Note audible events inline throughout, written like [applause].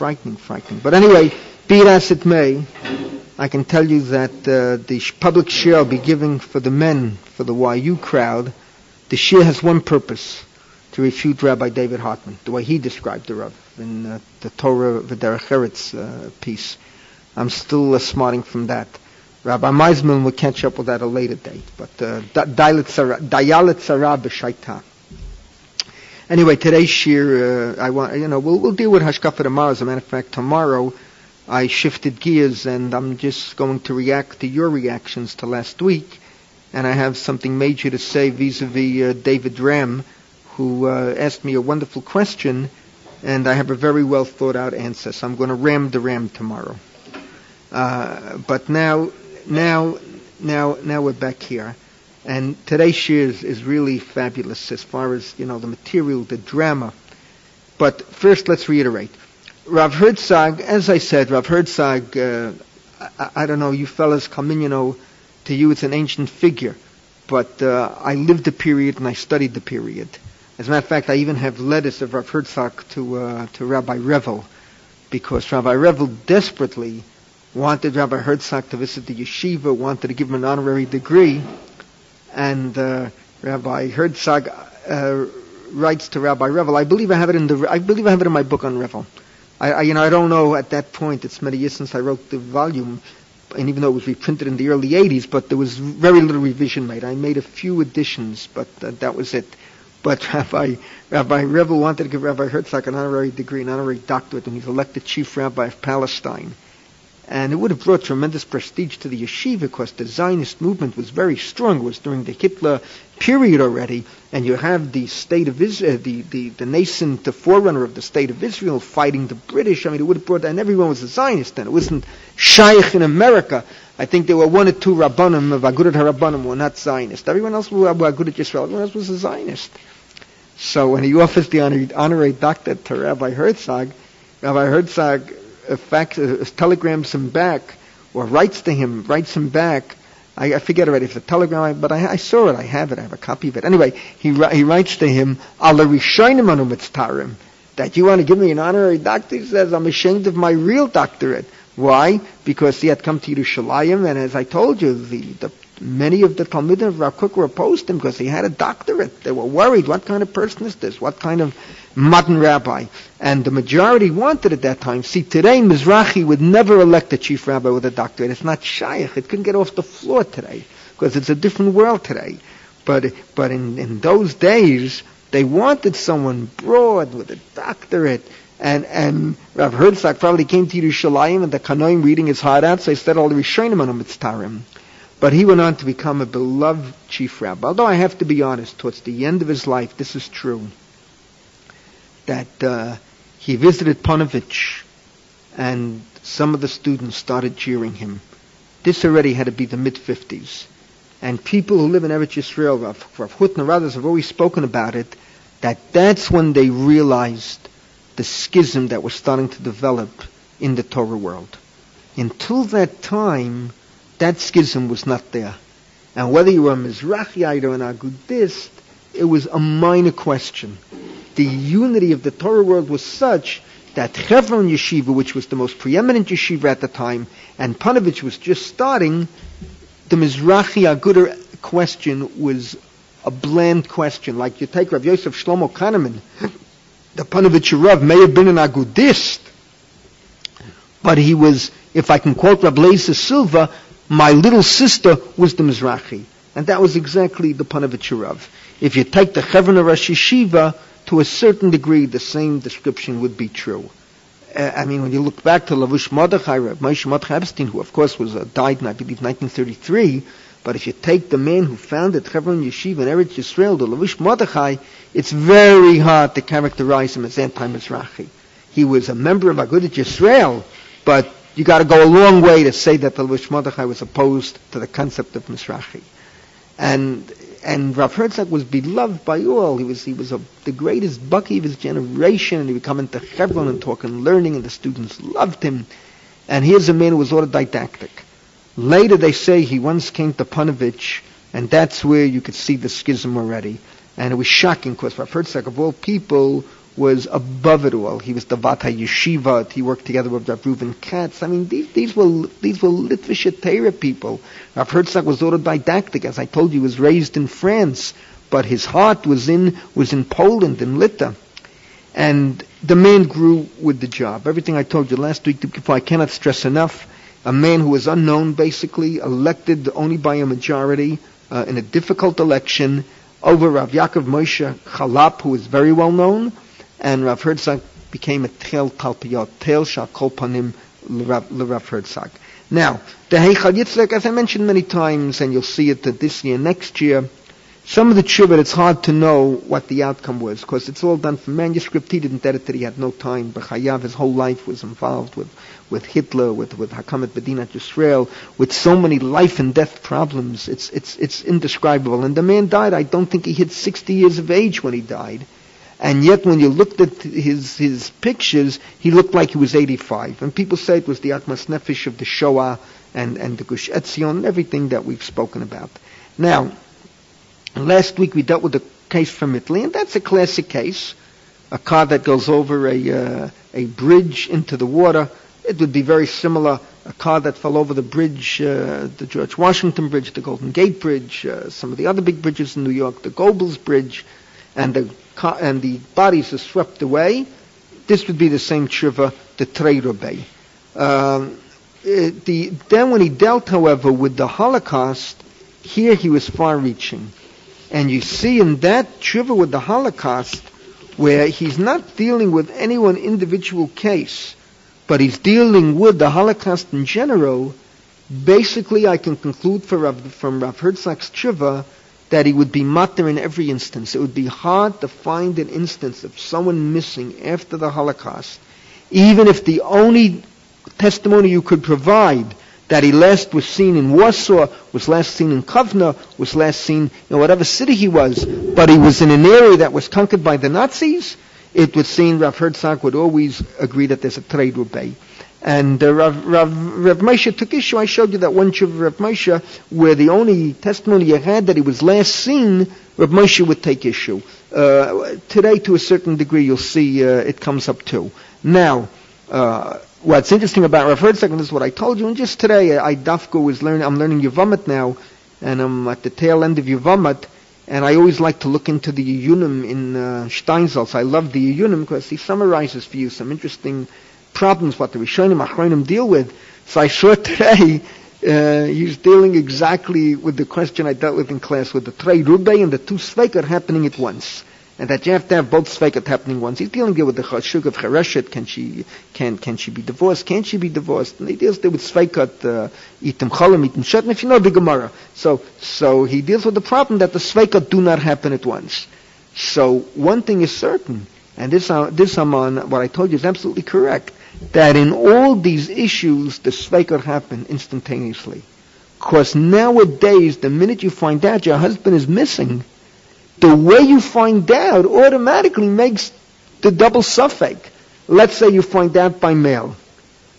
frightening, frightening. But anyway, be it as it may, I can tell you that uh, the public share I'll be giving for the men, for the YU crowd, the share has one purpose, to refute Rabbi David Hartman, the way he described the Rav in uh, the Torah V'derech uh, piece. I'm still uh, smarting from that. Rabbi Meisman will catch up with that at a later date, but uh, Dayalet Sarah B'Shaita. Anyway, today's shir, uh, I want, you know, we'll, we'll deal with Hashkafa tomorrow. As a matter of fact, tomorrow I shifted gears and I'm just going to react to your reactions to last week. And I have something major to say vis-a-vis uh, David Ram, who uh, asked me a wonderful question, and I have a very well thought out answer. So I'm going to ram the ram tomorrow. Uh, but now, now, now, now we're back here. And today's shir is, is really fabulous as far as, you know, the material, the drama. But first, let's reiterate. Rav Herzog, as I said, Rav Herzog, uh, I, I, don't know, you fellas come in, you know, to you it's an ancient figure. But uh, I lived the period and I studied the period. As a matter of fact, I even have letters of Rav Herzog to, uh, to Rabbi Revel, because Rabbi Revel desperately wanted Rabbi Herzog to visit the yeshiva, wanted to give him an honorary degree, and uh, Rabbi Herzog uh, writes to Rabbi Revel. I believe I have it in the. I believe I have it in my book on Revel. I, I, you know, I don't know at that point. It's many years since I wrote the volume, and even though it was reprinted in the early '80s, but there was very little revision made. I made a few additions, but uh, that was it. But [laughs] Rabbi Rabbi Revel wanted to give Rabbi Herzog an honorary degree, an honorary doctorate, and he's elected chief rabbi of Palestine. And it would have brought tremendous prestige to the yeshiva because the Zionist movement was very strong. It was during the Hitler period already, and you have the state of Israel, uh, the, the, the nascent the forerunner of the state of Israel fighting the British. I mean, it would have brought, and everyone was a Zionist then. It wasn't Shaykh in America. I think there were one or two Rabbanim uh, of Agudat HaRabbanim were not Zionist. Everyone else was Agudat Yisrael. Everyone else was a Zionist. So when he offers the honorary doctorate to Rabbi Herzog, Rabbi Herzog fax, uh, telegrams him back or writes to him, writes him back. I, I forget already if a telegram, but I, I, saw it. I have it. I have a copy of it. Anyway, he he writes to him. That you want to give me an honorary doctorate? He says, "I'm ashamed of my real doctorate." Why? Because he had come to Yerushalayim, and as I told you, the, the many of the Talmudim of Rav Kook were opposed to him because he had a doctorate. They were worried, what kind of person is this? What kind of modern rabbi? And the majority wanted at that time. See, today Mizrahi would never elect a chief rabbi with a doctorate. It's not shaykh. It couldn't get off the floor today because it's a different world today. But, but in, in those days, they wanted someone broad with a doctorate. And, and Rav Herzog probably came to Yerushalayim and the Kanoim reading his heart out, so he said all the Rishonim on him, it's Tarim. But he went on to become a beloved chief rabbi. Although I have to be honest, towards the end of his life, this is true, that uh, he visited Ponevezh and some of the students started jeering him. This already had to be the mid-50s. And people who live in Eretz Yisrael, Rav, Rav Hutner, others have always spoken about it, that that's when they realized the schism that was starting to develop in the Torah world. Until that time, that schism was not there. And whether you were a Mizrahite or an Agudist, it was a minor question. The unity of the Torah world was such that Chevron Yeshiva, which was the most preeminent yeshiva at the time, and Ponevezh was just starting, the Mizrahi Agudah question was a bland question. Like you take Rav Yosef Shlomo Kahaneman, the Ponevezh Rav may have been an Agudist, but he was, if I can quote Rav Leisa Silva, my little sister was the Mizrahi. And that was exactly the Ponevezh If you take the Chevron Rosh Yeshiva, to a certain degree, the same description would be true. Uh, I mean, when you look back to Lavush Mordechai, Moshe Mordechai Epstein, who of course was uh, died in, I believe, 1933, but if you take the man who founded Chevron Yeshiva in Eretz Yisrael, the Lavush Mordechai, it's very hard to characterize him as anti-Mizrahi. He was a member of Agudat Yisrael, but you got to go a long way to say that the Lavush Mordechai was opposed to the concept of Mizrahi. And and Rav Herzog was beloved by all. He was he was a, the greatest bucky of his generation, and he would come into Hebron and talk and learning, and the students loved him. And here's a man who was autodidactic. Later, they say he once came to Ponevezh, and that's where you could see the schism already. And it was shocking because Rav Herzog, of all people, was above it all. He was the Vata Yeshiva. He worked together with Rav Reuven Katz. I mean, these, these were these were Litvish people. Rav Herzog was autodidactic, as I told you, he was raised in France, but his heart was in was in Poland, in Lita. And the man grew with the job. Everything I told you last week before, I cannot stress enough. A man who was unknown, basically, elected only by a majority uh, in a difficult election over Rav Yaakov Moshe Charlap, who was very well known, and Rav Herzog became a Tel Talpiyot, Tel Shakol Panim Rav Herzog. Now, the Heichal Yitzchak, as I mentioned many times, and you'll see it this year, next year, some of the tshuva, it's hard to know what the outcome was, because it's all done from manuscript. He didn't edit it, he had no time. But Chayav, his whole life was involved with, with Hitler, with, with Hakamat Medinat Yisrael, with so many life and death problems. It's, it's, it's indescribable. And the man died, I don't think he hit 60 years of age when he died. And yet when you looked at his, his pictures, he looked like he was 85. And people say it was the Atmas Nefesh of the Shoah and, and the Gush Etzion and everything that we've spoken about. Now, Last week we dealt with a case from Italy, and that's a classic case. A car that goes over a, uh, a bridge into the water. It would be very similar. A car that fell over the bridge, uh, the George Washington Bridge, the Golden Gate Bridge, uh, some of the other big bridges in New York, the Goethals Bridge, and the and the bodies are swept away. This would be the same tshuva, the Treiro Bay. Um, the, then when he dealt, however, with the Holocaust, here he was far-reaching. And you see in that tshuva with the Holocaust, where he's not dealing with any one individual case, but he's dealing with the Holocaust in general, basically I can conclude Rav, from Rav Herzog's tshuva that he would be matter in every instance. It would be hard to find an instance of someone missing after the Holocaust, even if the only testimony you could provide that he last was seen in Warsaw, was last seen in Kovna, was last seen in whatever city he was, but he was in an area that was conquered by the Nazis, it would seem Rav Herzog would always agree that there's a trade Bay. And uh, Rav, Rav, Rav Moshe took issue. I showed you that one of Rav Moshe, where the only testimony he had that he was last seen, Rav Moshe would take issue. Uh, today, to a certain degree, you'll see uh, it comes up too. Now, uh, what's interesting about Rav Herzog, and this is what I told you, and just today I Dafko was learning, I'm learning Yevamot now, and I'm at the tail end of Yevamot, and I always like to look into the Yunim in uh, Steinsaltz. I love the Yunim because he summarizes for you some interesting problems what the Rishonim Achronim deal with. So I saw [laughs] today uh, he's dealing exactly with the question I dealt with in class with the Trey Rube and the two Sveikar happening at once and that you have to have both sveikat happening once. He's dealing with the chashuk of chereshet. Can she can can she be divorced? Can't she be divorced? And he deals there with sveikat uh, itim cholim itim shet. And if you know the Gemara, so so he deals with the problem that the sveikat do not happen at once. So one thing is certain, and this uh, this Aman, what I told you is absolutely correct. That in all these issues, the sveikat happen instantaneously. Because nowadays, the minute you find out your husband is missing, the way you find out automatically makes the double suffix. Let's say you find out by mail.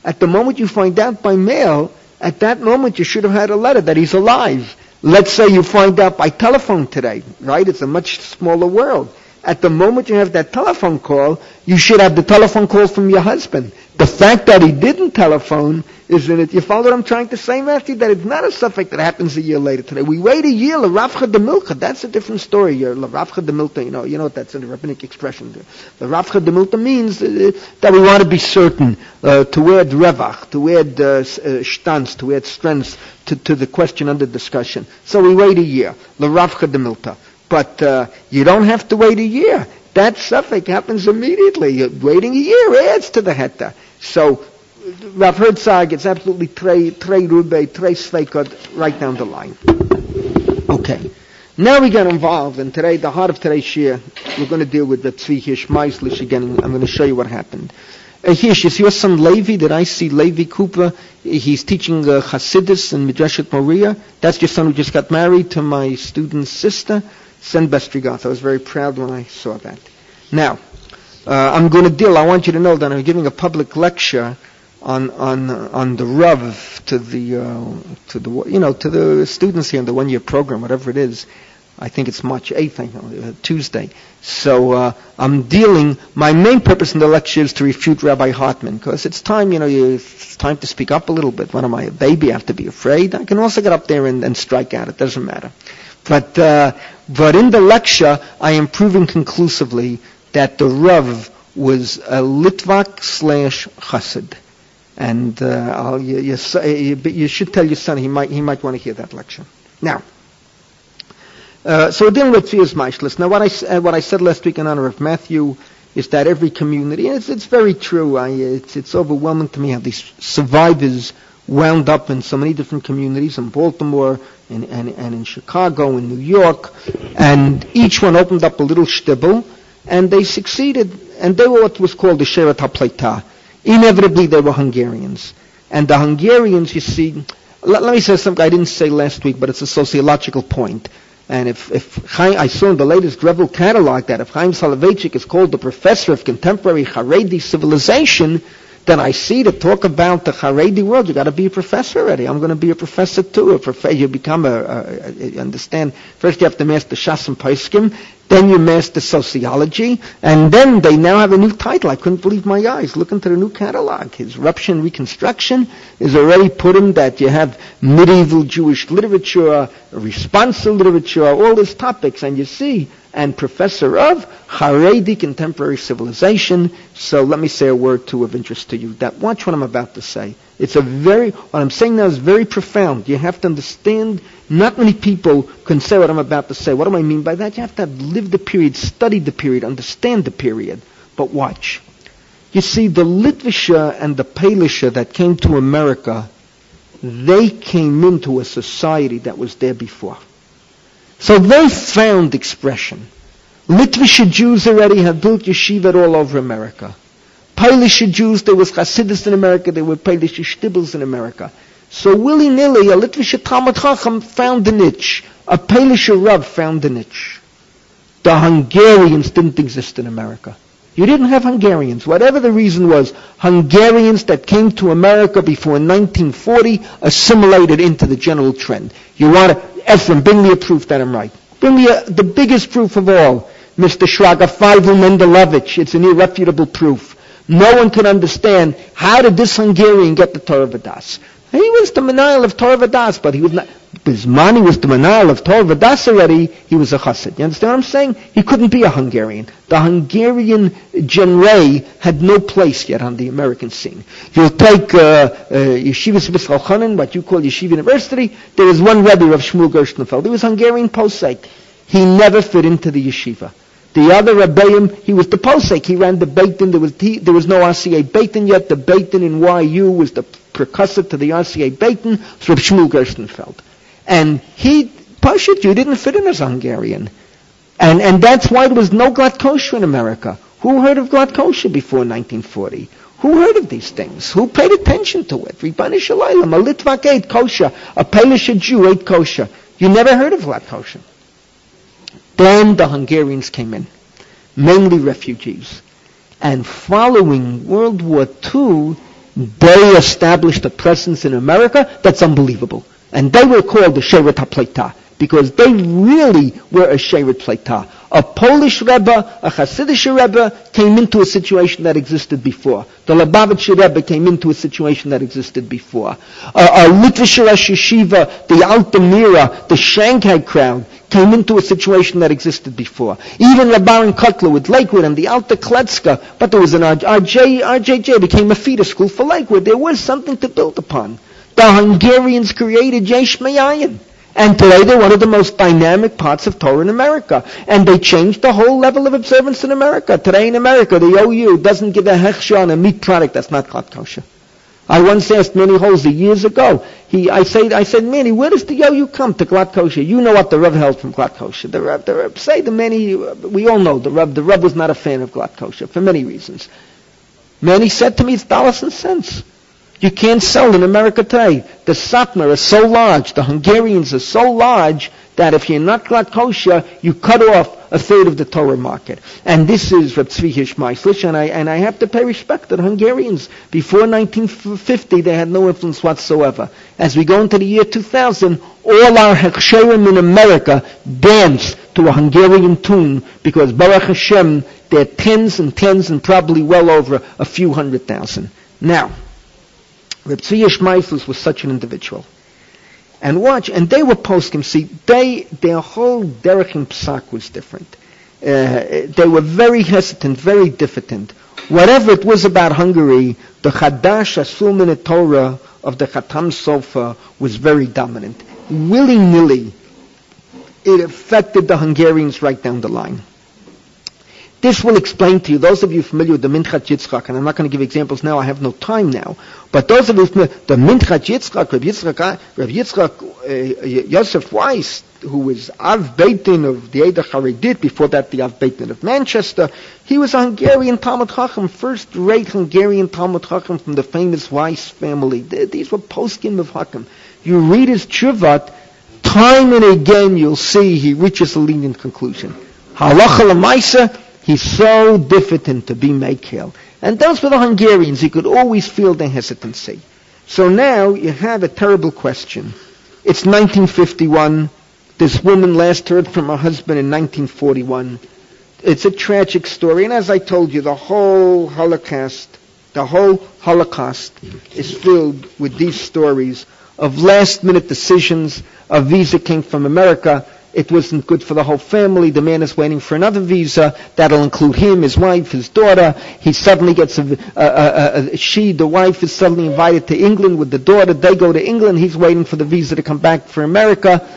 At the moment you find out by mail, at that moment you should have had a letter that he's alive. Let's say you find out by telephone today, right? It's a much smaller world. At the moment you have that telephone call, you should have the telephone call from your husband. The fact that he didn't telephone is in it? You follow what I'm trying to say, Matthew? That it's not a suffix that happens a year later today. We wait a year, la rafcha de milka. That's a different story. La rafcha de milka, you know, you know what that's a rabbinic expression. The rafcha de milka means uh, that we want to be certain, uh, to add revach, to add uh, uh, to add strength to, to the question under discussion. So we wait a year, la rafcha de milka. But uh, you don't have to wait a year. That suffix happens immediately. Waiting a year adds to the heta. So Rav Herzog, it's absolutely trey, trey rube, trey sveikot, right down the line. Okay. Now we get involved, and today, the heart of today's shir, we're going to deal with the Tzvi Hirsch Meislish again. I'm going to show you what happened. Uh, Hirsch, is your son Levi? Did I see Levi Cooper? He's teaching uh, Hasidus in Midrashet Moria. That's your son who just got married to my student's sister. Send best regards. I was very proud when I saw that. Now, uh, I'm going to deal, I want you to know that I'm giving a public lecture on on on the Rav to the uh, to the you know to the students here in the one year program, whatever it is. I think it's March 8th, I know, uh, Tuesday. So uh, I'm dealing. My main purpose in the lecture is to refute Rabbi Hartman because it's time, you know, you, it's time to speak up a little bit. When am I a baby? I have to be afraid. I can also get up there and, and strike out. It doesn't matter. But uh, but in the lecture, I am proving conclusively that the Rav was a Litvak slash Chassid. And uh, you, you, you, should tell your son he might he might want to hear that lecture. Now, uh, so dealing with Tfias Maishlis. Now, what I, uh, what I said last week in honor of Matthew is that every community, it's, it's very true. I, it's, it's overwhelming to me how these survivors wound up in so many different communities in Baltimore and, and, and in Chicago and New York, and each one opened up a little shtibel, and they succeeded, and they were what was called the Sherat HaPleita. Inevitably, they were Hungarians. And the Hungarians, you see, let, let me say something I didn't say last week, but it's a sociological point. And if, if Haym, I saw in the latest Revel catalog that if Haym Soloveitchik is called the professor of contemporary Haredi civilization, then I see to talk about the Haredi world, you got to be a professor already. I'm going to be a professor too. A prof- you become a, a, a, understand. First, you have to master Shas and Paiskim, then you master sociology, and then they now have a new title. I couldn't believe my eyes. Look into the new catalog. His Rupture and Reconstruction is already put in that you have medieval Jewish literature, responsive literature, all these topics, and you see and professor of Haredi contemporary civilization. So let me say a word too of interest to you. That watch what I'm about to say. It's a very what I'm saying now is very profound. You have to understand. Not many people can say what I'm about to say. What do I mean by that? You have to have lived the period, studied the period, understand the period. But watch. You see, the Litvisha and the Palisha that came to America, they came into a society that was there before. So they found expression. Litvish Jews already have built yeshiva all over America. Polish Jews, there was Hasidus in America, there were Polish shtibbles in America. So willy-nilly, a Litvish Talmud Chacham found the niche. A Polish Rav found the niche. The Hungarians didn't exist in America. You didn't have Hungarians. Whatever the reason was, Hungarians that came to America before 1940 assimilated into the general trend. You want to, Ephraim, bring me a proof that I'm right. Bring me a, the biggest proof of all. Mr. Shraga Feivel Mendlowitz. It's an irrefutable proof. No one could understand how did this Hungarian get the Torah Vodaath. He was the Menayel of Torah Vodaath, but he was not, Bismani was the Menayel of Torah Vodaath already, he was a Chassid. You understand what I'm saying? He couldn't be a Hungarian. The Hungarian genre had no place yet on the American scene. You'll take uh, uh, Chanan, what you call Yeshiva University, there was one Rebbe of Shmuel Gerstenfeld. He was Hungarian posek. He never fit into the yeshiva. The other Rebbeim, he was the posek. He ran the Beitin. There was, he, there was no RCA Beitin yet. The Beitin in YU was the precursor to the RCA Beitin through Shmuel Gerstenfeld. And he, Pashut, you didn't fit in as Hungarian. And, and that's why there was no glatt kosher in America. Who heard of glatt kosher before 1940? Who heard of these things? Who paid attention to it? Ribani Shalaylam, a Litvak ate kosher, a Polish Jew ate kosher. You never heard of glatt kosher. Then the Hungarians came in, mainly refugees. And following World War II, they established a presence in America that's unbelievable. And they were called the Shevet HaPleita because they really were a Shevet Pleita. A Polish Rebbe, a Hasidic Rebbe came into a situation that existed before. The Lubavitcher Rebbe came into a situation that existed before. A, a Litvischer Yeshiva, the Altamira, the Shanghai crowd came into a situation that existed before. Even the Baron Kotler with Lakewood and the Alta Kletska, but there was an RJ, RJJ became a feeder school for Lakewood. There was something to build upon. The Hungarians created Yesh. And today they're one of the most dynamic parts of Torah in America. And they changed the whole level of observance in America. Today in America, the OU doesn't give a hechsher on a meat product that's not glatt kosher. I once asked Manny Holzer years ago. He, I said, I said, Manny, where does the OU come to glatt kosher? You know what the Rev held from glatt kosher. The Rev, the Rev, say the Manny, we all know the Rev, the Rev was not a fan of glatt kosher for many reasons. Manny said to me, it's dollars and cents. You can't sell in America today. The Satmar is so large, the Hungarians are so large, that if you're not glatt kosher, you cut off a third of the Torah market. And this is Reb Tzvi Hirsch Meislish, and I, and I have to pay respect to the Hungarians. Before 1950, they had no influence whatsoever. As we go into the year 2000, all our Hechsherim in America dance to a Hungarian tune because Baruch Hashem, there are tens and tens and probably well over a few hundred thousand. Now, Reb Tzvi Meislis was such an individual. And watch, and they were poskim. See, they, their whole derech and psak was different. Uh, they were very hesitant, very diffident. Whatever it was about Hungary, the Chadash Asul Torah of the Chatam Sofer was very dominant. Willy-nilly, it affected the Hungarians right down the line. This will explain to you, those of you familiar with the Minchat Yitzchak, and I'm not going to give examples now, I have no time now, but those of you familiar, the Minchat Yitzchak, Rav Yitzchak, Rav Yitzchak uh, Yosef Weiss, who was Av Beitin of the Eda Haredit, before that the Av Beitin of Manchester, he was a Hungarian Talmud Chacham, first-rate Hungarian Talmud Chacham from the famous Weiss family. These were poskim of Hakam. You read his Chuvat, time and again you'll see he reaches a lenient conclusion. Halacha He's so diffident to be Mekil. And those were the Hungarians. He could always feel their hesitancy. So now you have a terrible question. It's 1951. This woman last heard from her husband in 1941. It's a tragic story. And as I told you, the whole Holocaust, the whole Holocaust is filled with these stories of last minute decisions. A visa came from America it wasn't good for the whole family. The man is waiting for another visa. That'll include him, his wife, his daughter. He suddenly gets a, a, a, a, she, the wife, is suddenly invited to England with the daughter. They go to England. He's waiting for the visa to come back for America.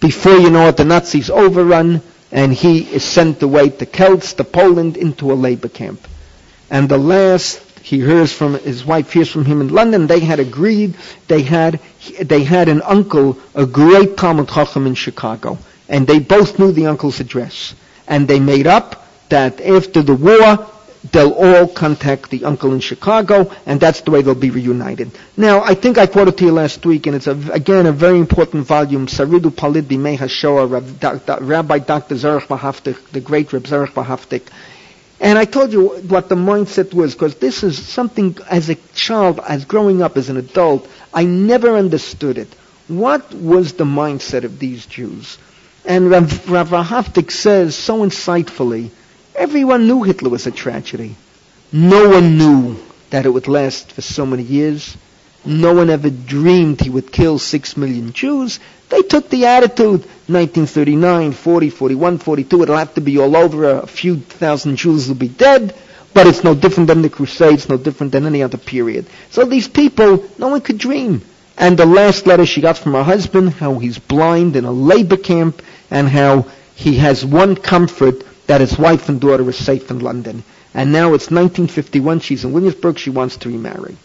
Before you know it, the Nazis overrun, and he is sent away to Kielce, to Poland, into a labor camp. And the last he hears from his wife hears from him in London. They had agreed. They had they had an uncle, a great Talmud Chacham in Chicago and they both knew the uncle's address. And they made up that after the war, they'll all contact the uncle in Chicago, and that's the way they'll be reunited. Now, I think I quoted to you last week, and it's a, again a very important volume, Saridu Palid Bimei Rabbi Dr. Zerach Warhaftig, the great Reb Zerach Warhaftig. And I told you what the mindset was, because this is something, as a child, as growing up as an adult, I never understood it. What was the mindset of these Jews? And Rav, Rav Warhaftig says so insightfully, everyone knew Hitler was a tragedy. No one knew that it would last for so many years. No one ever dreamed he would kill six million Jews. They took the attitude, 1939, 40, 41, 42, it'll have to be all over, a few thousand Jews will be dead, but it's no different than the Crusades, no different than any other period. So these people, no one could dream. And the last letter she got from her husband, how he's blind in a labor camp, and how he has one comfort that his wife and daughter are safe in London. And now it's 1951, she's in Williamsburg, she wants to remarry.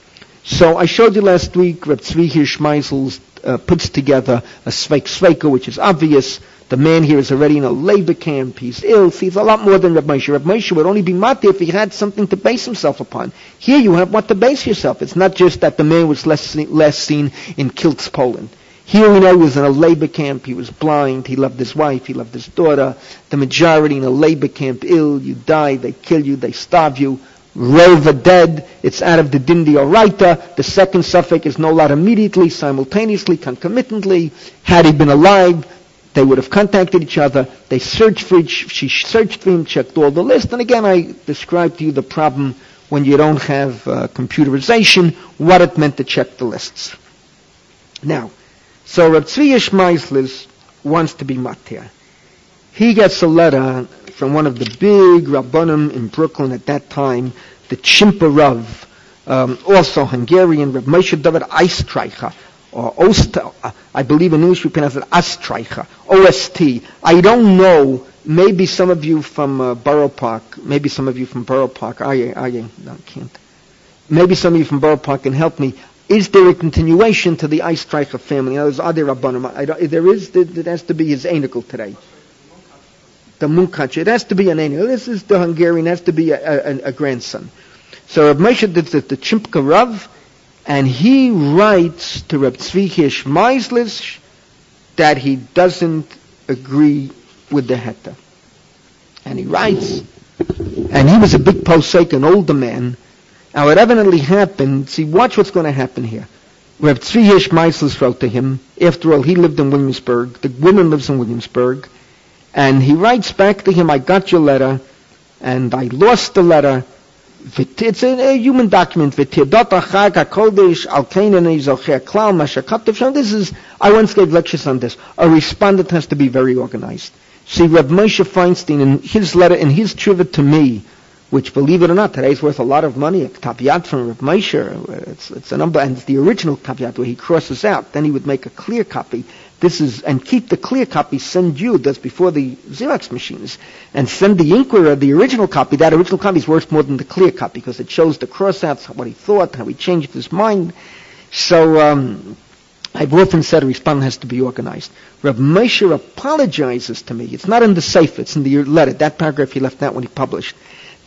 So I showed you last week, Reb Tzvi Hirsch Meisels uh, puts together a Sveik Sveika, which is obvious, the man here is already in a labor camp. He's ill. He's a lot more than Reb Moshe. Reb Moshe would only be mati if he had something to base himself upon. Here you have what to base yourself. It's not just that the man was less seen, less seen in Kielce, Poland. Here we know he was in a labor camp. He was blind. He loved his wife. He loved his daughter. The majority in a labor camp, ill. You die. They kill you. They starve you. Rova dead. It's out of the Dindi Oraita. The second suffix is no lot immediately, simultaneously, concomitantly. Had he been alive, they would have contacted each other. They searched for each, she searched for him, checked all the lists. And again, I described to you the problem when you don't have uh, computerization, what it meant to check the lists. Now, so Reb Tzvi wants to be matir. He gets a letter from one of the big rabbanim in Brooklyn at that time, the Chimpa Rav, um, also Hungarian, Reb Moshe David Eistreicher, or Ost, I believe in English we pronounce it Astreicher, O-S-T. I don't know, maybe some of you from uh, Borough Park, maybe some of you from Borough Park, I, I, no, I can't. Maybe some of you from Borough Park can help me. Is there a continuation to the Eistreicher family? In other words, are there Rabbanim? There is, there has to be his anicle today. The Munkach. It has to be an anicle. This is the Hungarian, it has to be a, a, a grandson. So Rav Moshe did the, the Chimpka Rav, and he writes to Reb Tzvi Hirsch Meislish that he doesn't agree with the Heta. And he writes, and he was a big posek, an older man. Now it evidently happened, see, watch what's going to happen here. Reb Tzvi Hirsch Meisels wrote to him. After all, he lived in Williamsburg. The woman lives in Williamsburg. And he writes back to him, I got your letter, and I lost the letter. It's a, a human document. This is, I once gave lectures on this. A respondent has to be very organized. See, Reb Moshe Feinstein, in his letter, in his trivia to me, which, believe it or not, today is worth a lot of money. A tapiat from Reb Moshe, uh, it's, it's a number, and it's the original tapiat where he crosses out. Then he would make a clear copy. This is, and keep the clear copy, send you, that's before the Xerox machines, and send the inquirer the original copy. That original copy is worth more than the clear copy because it shows the crossouts, what he thought, how he changed his mind. So, um, I've often said a respondent has to be organized. Reb Moshe apologizes to me. It's not in the safe, it's in the letter. That paragraph he left out when he published.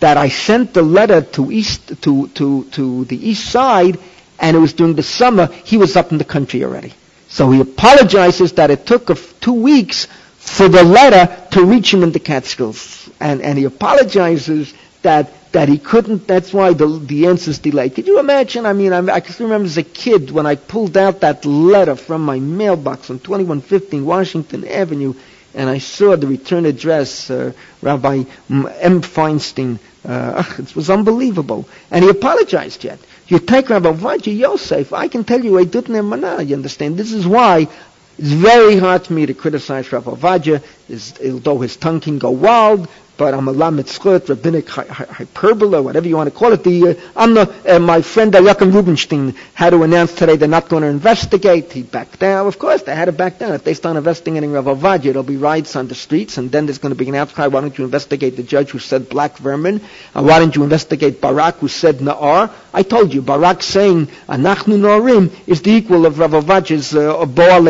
That I sent the letter to east, to, to, to the east side, and it was during the summer, he was up in the country already. So he apologizes that it took two weeks for the letter to reach him in the Catskills. And, and he apologizes that that he couldn't, that's why the, the answer's delayed. Could you imagine? I mean, I, I can remember as a kid when I pulled out that letter from my mailbox on 2115 Washington Avenue and I saw the return address, uh, Rabbi M. Feinstein. Uh, [laughs] it was unbelievable. And he apologized yet. You take Rabbi Vaji Yosef, I can tell you didn't have you understand? This is why it's very hard for me to criticize Rabbi Vaja, although his tongue can go wild, but I'm a lamet schut, rabbinic hyperbole, whatever you want to call it. The, uh, I'm the, uh, my friend Yaakov Rubinstein had to announce today they're not going to investigate. He backed down. Of course, they had to back down. If they start investigating Rav Ovadia, there'll be riots on the streets, and then there's going to be an outcry. Why don't you investigate the judge who said black vermin? And why don't you investigate Barak who said Na'ar? I told you, Barak saying Anachnu Norim is the equal of Rav Ovadia's uh, Boa.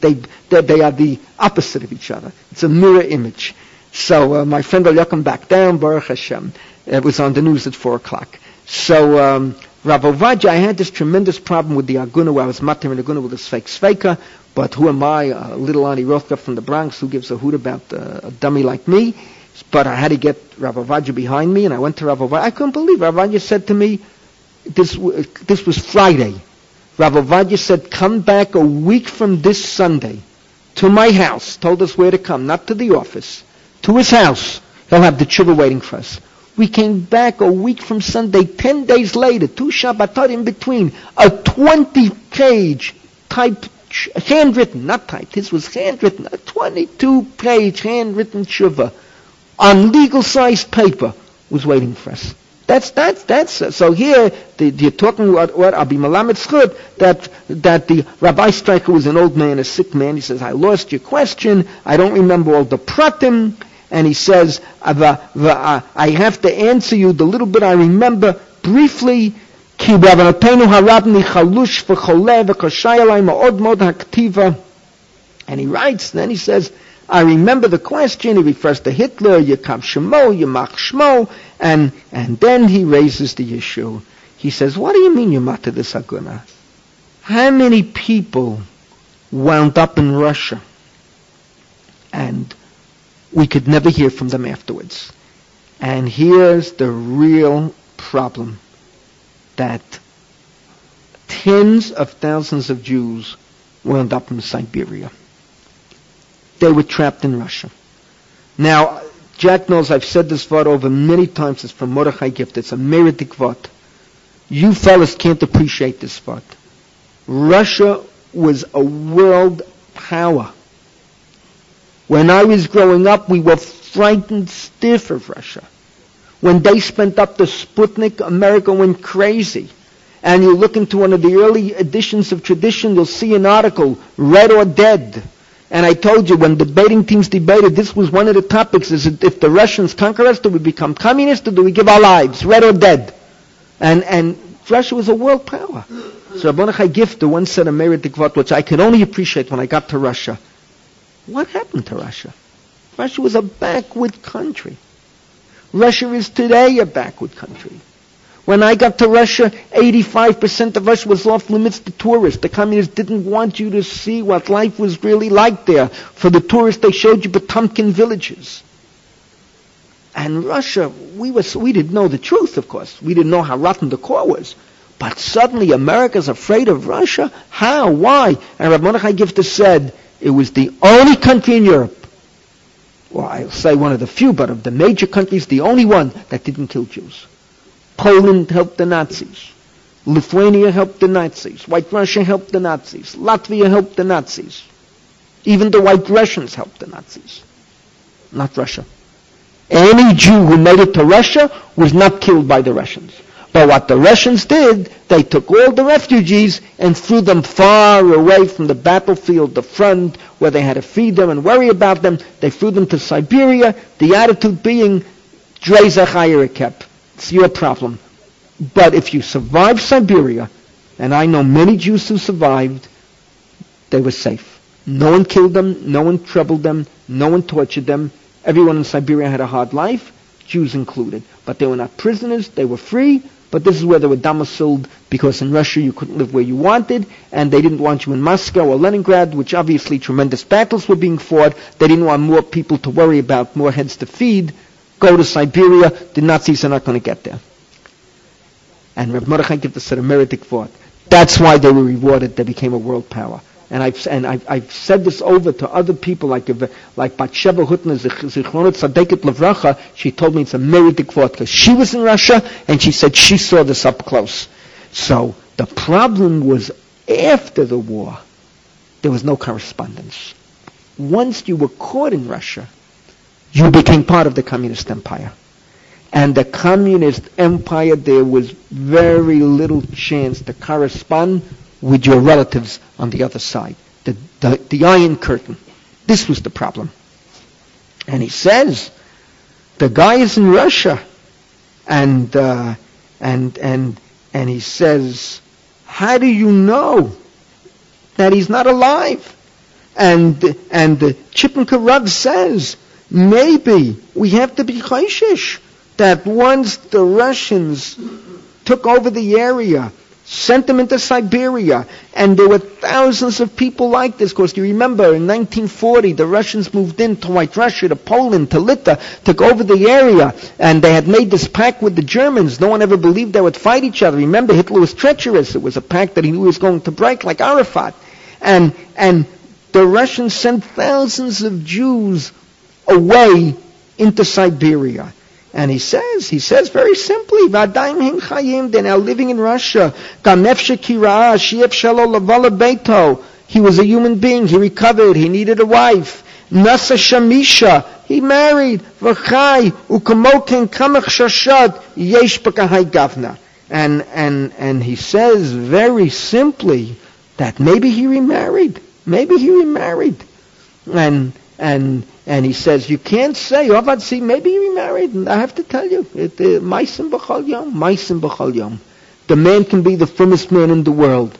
They, they, are the opposite of each other. It's a mirror image. So uh, my friend Eliakim back down, Baruch Hashem. It was on the news at 4 o'clock. So um, Rav Ovadia, I had this tremendous problem with the Aguna where I was matter in Aguna with a fake Sveika, but who am I, little Ani Rothkopf from the Bronx, who gives a hoot about uh, a dummy like me? But I had to get Rav Ovadia behind me, and I went to Rav Ovadia. I couldn't believe Rav Ovadia said to me, this, this was Friday. Rav Ovadia said, come back a week from this Sunday to my house. Told us where to come, not to the office. To his house. He'll have the tshuva waiting for us. We came back a week from Sunday, ten days later, two Shabbatot in between, a 20-page type, handwritten, not typed, this was handwritten, a 22-page handwritten tshuva on legal-sized paper was waiting for us. That's that's that's uh, so here the, you're talking about what Abi Malamed that that the Rabbi Streicher was an old man, a sick man. He says, "I lost your question. I don't remember all the pratim." And he says, uh, "I have to answer you the little bit I remember briefly." And he writes, then he says, I remember the question, he refers to Hitler, Yakav Shemo, Yamach Shmo, and, and then he raises the issue. He says, what do you mean you matter the Saguna? How many people wound up in Russia and we could never hear from them afterwards? And here's the real problem that tens of thousands of Jews wound up in Siberia. They were trapped in Russia. Now, Jack knows I've said this word over many times. It's from Mordechai Gifter. It's a meritic word. You fellas can't appreciate this word. Russia was a world power. When I was growing up, we were frightened stiff of Russia. When they spent up the Sputnik, America went crazy. And you look into one of the early editions of Tradition, you'll see an article, Red or Dead. And I told you when debating teams debated, this was one of the topics: is if the Russians conquer us, do we become communists, or do we give our lives, red or dead? And and Russia was a world power. So Rabboni Chai Gifter once said a Merit which I could only appreciate when I got to Russia. What happened to Russia? Russia was a backward country. Russia is today a backward country. When I got to Russia, 85% of Russia was off limits to tourists. The communists didn't want you to see what life was really like there. For the tourists, they showed you Potemkin villages. And Russia, we, was, we didn't know the truth, of course. We didn't know how rotten the core was. But suddenly America's afraid of Russia? How? Why? And Rabbi Mordechai Gifter said it was the only country in Europe, well, I'll say one of the few, but of the major countries, the only one that didn't kill Jews. Poland helped the Nazis. Lithuania helped the Nazis. White Russia helped the Nazis. Latvia helped the Nazis. Even the White Russians helped the Nazis. Not Russia. Any Jew who made it to Russia was not killed by the Russians. But what the Russians did, they took all the refugees and threw them far away from the battlefield, the front, where they had to feed them and worry about them. They threw them to Siberia, the attitude being, Drezach It's your problem. But if you survive Siberia, and I know many Jews who survived, they were safe. No one killed them, no one troubled them, no one tortured them. Everyone in Siberia had a hard life, Jews included. But they were not prisoners, they were free, but this is where they were domiciled because in Russia you couldn't live where you wanted, and they didn't want you in Moscow or Leningrad, which obviously tremendous battles were being fought. They didn't want more people to worry about, more heads to feed. Go to Siberia, the Nazis are not going to get there. And Reb Mordechai gave the Sedemiritic thought. That's why they were rewarded. They became a world power. And I've and I've, I've said this over to other people like like Batsheva Hutner Zichronot Tzadeket Levracha. She told me it's a meritic thought because she was in Russia and she said she saw this up close. So the problem was after the war, there was no correspondence. Once you were caught in Russia, you became part of the communist empire. And the communist empire, there was very little chance to correspond with your relatives on the other side. The, the, the Iron Curtain. This was the problem. And he says, the guy is in Russia, and uh, and and and he says, how do you know that he's not alive? And and Chippenka Rav says, maybe we have to be chayshish that once the Russians took over the area sent them into Siberia, and there were thousands of people like this. Of course, you remember in 1940, the Russians moved into White Russia, to Poland, to Litva, took over the area, and they had made this pact with the Germans. No one ever believed they would fight each other. Remember, Hitler was treacherous. It was a pact that he knew he was going to break, like Arafat. And, and the Russians sent thousands of Jews away into Siberia. And he says, he says very simply, Vadaim him chayim, they're now living in Russia. He was a human being, he recovered, he needed a wife. Nasa Shamisha, he married, V'chai, ukamoken kamach shashad, gavna. And, and, and he says very simply that maybe he remarried. Maybe he remarried. And, and, and he says, you can't say, oh, see, maybe he remarried. And I have to tell you, uh, Maisim B'chol Yom, Maisim B'chol Yom. The man can be the firmest man in the world.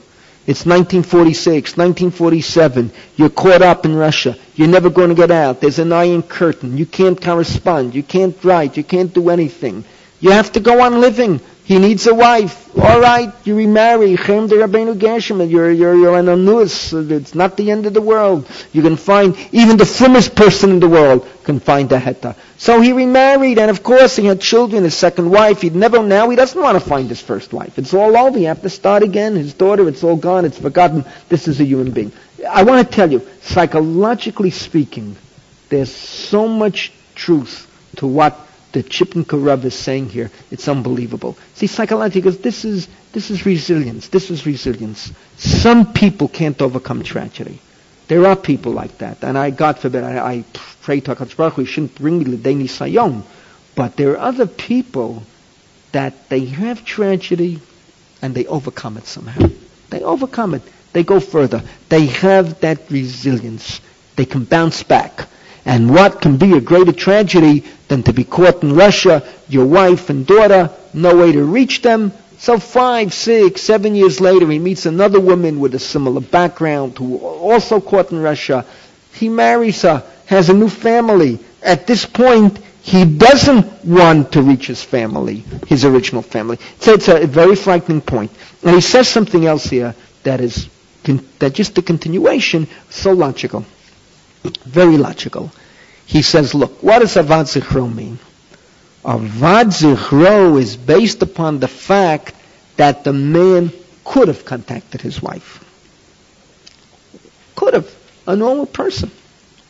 It's 1946, 1947. You're caught up in Russia. You're never going to get out. There's an iron curtain. You can't correspond. You can't write. You can't do anything. You have to go on living. He needs a wife. All right, you remarry. Chem de Rabbeinu. You're, you're, you're an anus. It's not the end of the world. You can find, even the firmest person in the world can find a heta. So he remarried, and of course he had children, his second wife. He'd never, now he doesn't want to find his first wife. It's all over. You have to start again. His daughter, it's all gone. It's forgotten. This is a human being. I want to tell you, psychologically speaking, there's so much truth to what the Chippenka Rav is saying here, it's unbelievable. See, psychologically, because this is, this is resilience. This is resilience. Some people can't overcome tragedy. There are people like that. And I, God forbid, I, I pray to HaKadosh Baruch Hu, shouldn't bring me L'deni Sayom. But there are other people that they have tragedy and they overcome it somehow. They overcome it. They go further. They have that resilience. They can bounce back. And what can be a greater tragedy than to be caught in Russia, your wife and daughter, no way to reach them? So five, six, seven years later, he meets another woman with a similar background who also caught in Russia. He marries her, has a new family. At this point, He doesn't want to reach his family, his original family. So it's a very frightening point. And he says something else here that is that just the continuation, so logical. Very logical. He says, look, what does Avad Zichro mean? Avad Zichro is based upon the fact that the man could have contacted his wife. Could have. A normal person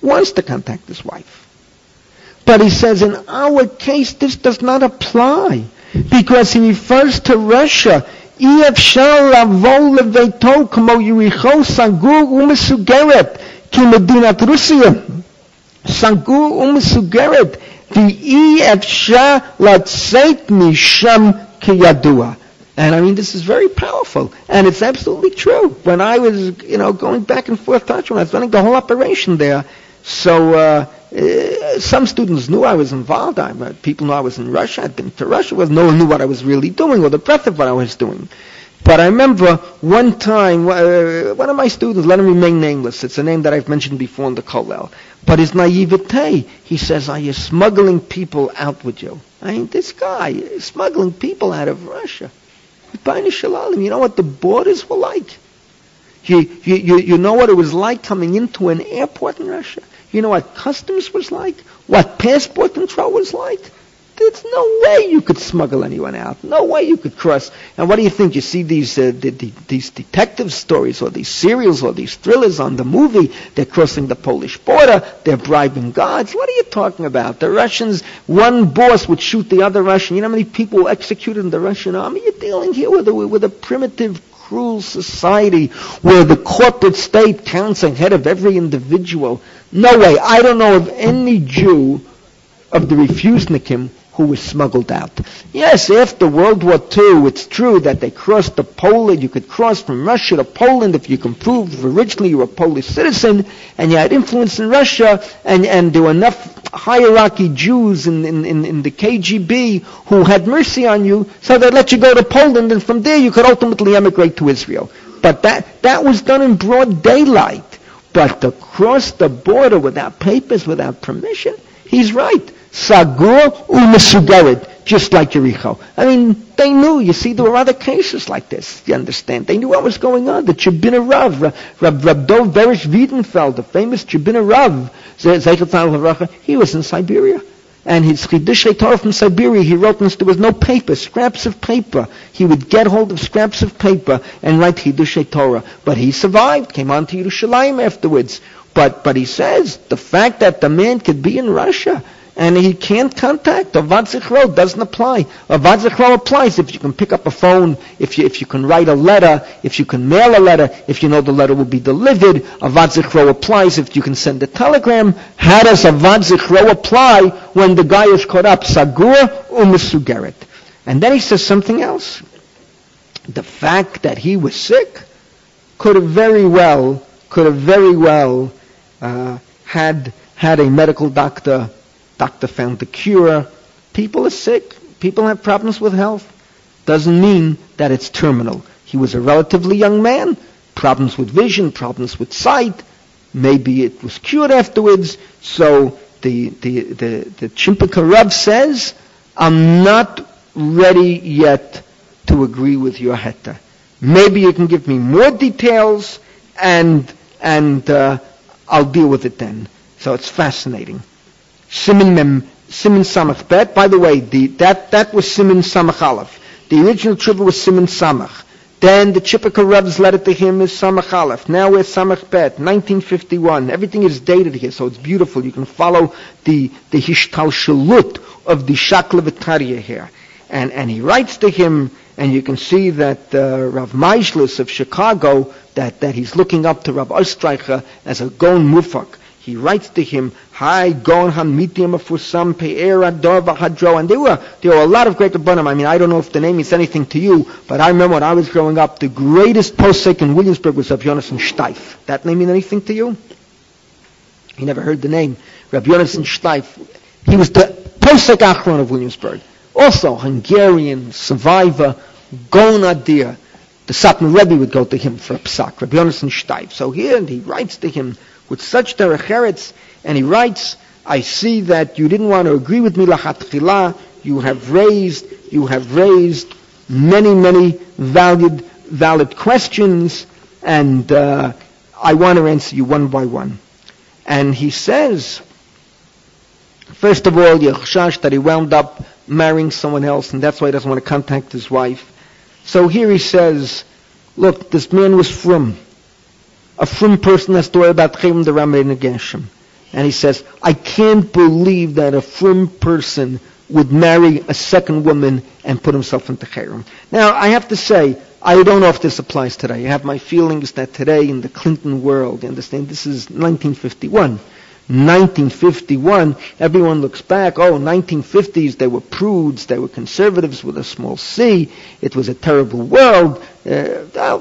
wants to contact his wife. But he says in our case this does not apply because he refers to Russia. אי to Medina Rusia. Sangu umsugaret v'efsha latzeit misham kiyadua. And I mean, this is very powerful, and it's absolutely true. When I was, you know, going back and forth, to when I was running the whole operation there, so uh, uh, some students knew I was involved. I, uh, people knew I was in Russia. I'd been to Russia. Was no one knew what I was really doing or the breadth of what I was doing. But I remember one time, uh, one of my students, let him remain nameless. It's a name that I've mentioned before in the Kollel. But his naivete, he says, are you smuggling people out with you? I mean, this guy smuggling people out of Russia. You know what the borders were like? You, you, you know what it was like coming into an airport in Russia? You know what customs was like? What passport control was like? There's no way you could smuggle anyone out. No way you could cross. And what do you think? You see these uh, the, the, these detective stories or these serials or these thrillers on the movie. They're crossing the Polish border. They're bribing guards. What are you talking about? The Russians, one boss would shoot the other Russian. You know how many people were executed in the Russian army? You're dealing here with a, with a primitive cruel society where the corporate state counts ahead of every individual. No way. I don't know of any Jew of the refusenikim who was smuggled out. Yes, after World War II, it's true that they crossed the Poland. You could cross from Russia to Poland if you can prove originally you were a Polish citizen and you had influence in Russia and, and there were enough hierarchy Jews in, in, in, in the KGB who had mercy on you so they let you go to Poland and from there you could ultimately emigrate to Israel. But that, that was done in broad daylight. But to cross the border without papers, without permission, he's right. Sagur u'mesugared, just like Jericho. I mean, they knew. You see, there were other cases like this. You understand? They knew what was going on. The Chibina Rav, Rab, Rab Dov Berish Weidenfeld, the famous Chibina Rav, he was in Siberia. And his Chidush Torah from Siberia, he wrote this, there was no paper, scraps of paper. He would get hold of scraps of paper and write Chidush Torah. But he survived, came on to Yerushalayim afterwards. But, but he says, the fact that the man could be in Russia, and he can't contact. Avad Zichro doesn't apply. Avad Zichro applies if you can pick up a phone, if you, if you can write a letter, if you can mail a letter, if you know the letter will be delivered. Avad Zichro applies if you can send a telegram. How does Avad Zichro apply when the guy is caught up? Sagur u'misugeret. And then he says something else. The fact that he was sick could have very well, could have very well uh, had had a medical doctor Doctor found the cure. People are sick. People have problems with health. Doesn't mean that it's terminal. He was a relatively young man. Problems with vision, problems with sight. Maybe it was cured afterwards. So the, the, the, the Chimpaka Rav says, I'm not ready yet to agree with your heta. Maybe you can give me more details and, and uh, I'll deal with it then. So it's fascinating. Simon Mem, Simon Samach Bet. By the way, the, that, that was Simon Samach Aleph. The original tshuva was Simon Samach. Then the Chipaka Reb's letter to him is Samach Aleph. Now we're Samach Bet, 1951. Everything is dated here, so it's beautiful. You can follow the, the Hishtalshalut of the Shaklavataria here. And, and he writes to him, and you can see that uh, Rav Meisels of Chicago, that, that he's looking up to Rav Ostreicher as a Gon Mufak he writes to him, Hi, Gon Hamitim Afusam Pe'era Dova Hadro. And there were, there were a lot of great Rabbanim. I mean, I don't know if the name means anything to you, but I remember when I was growing up, the greatest posek in Williamsburg was Rabbi Yonason Steif. That name mean anything to you? You never heard the name. Rabbi Yonason Steif. He was the posek Achron of Williamsburg. Also, Hungarian survivor, Gon Adir. The Satmar Rebbe would go to him for a psak, Rabbi Yonason Steif. So here, and he writes to him, with such derech and he writes, I see that you didn't want to agree with me, lachatchila. You have raised, you have raised many, many valid, valid questions, and uh, I want to answer you one by one. And he says, first of all, Yehoshach, that he wound up marrying someone else, and that's why he doesn't want to contact his wife. So here he says, look, this man was from a frum person has to worry about Chayim the Ramein Geshem. And he says, I can't believe that a frum person would marry a second woman and put himself into Chayim. Now, I have to say, I don't know if this applies today. I have my feelings that today in the Clinton world, you understand, this is 1951. 1951, everyone looks back, oh, 1950s, they were prudes, they were conservatives with a small c, it was a terrible world. Uh,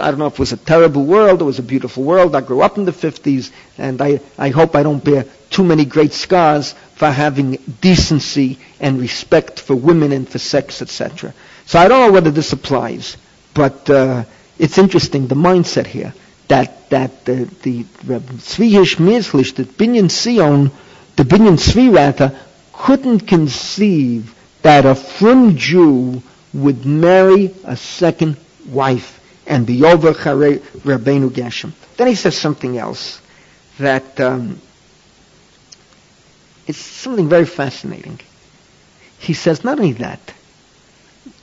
I don't know if it was a terrible world, it was a beautiful world. I grew up in the 50s, and I, I hope I don't bear too many great scars for having decency and respect for women and for sex, etc. So I don't know whether this applies, but uh, it's interesting, the mindset here that that the the Tzvi Hirsch the Binyan Sion, the Binyan Tzvi couldn't conceive that a frum Jew would marry a second wife and be over Rabbeinu Gershom. Then he says something else that um, it's something very fascinating. He says not only that,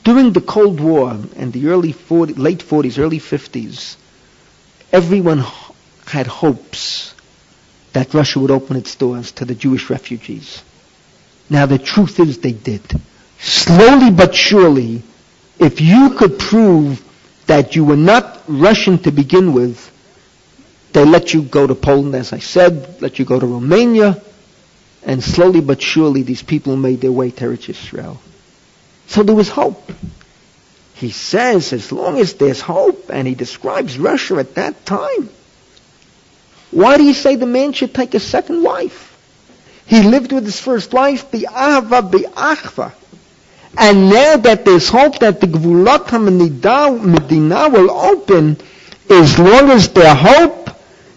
during the Cold War and the early 40, late 40s, early 50s, everyone had hopes that Russia would open its doors to the Jewish refugees. Now the truth is they did. Slowly but surely, if you could prove that you were not Russian to begin with, they let you go to Poland, as I said, let you go to Romania, and slowly but surely these people made their way to Eretz Israel. So there was hope. He says, as long as there's hope, and he describes Russia at that time, why do you say the man should take a second wife? He lived with his first wife, bi'ava bi'achva. And now that there's hope that the Gvulot Medina will open, as long as there's hope,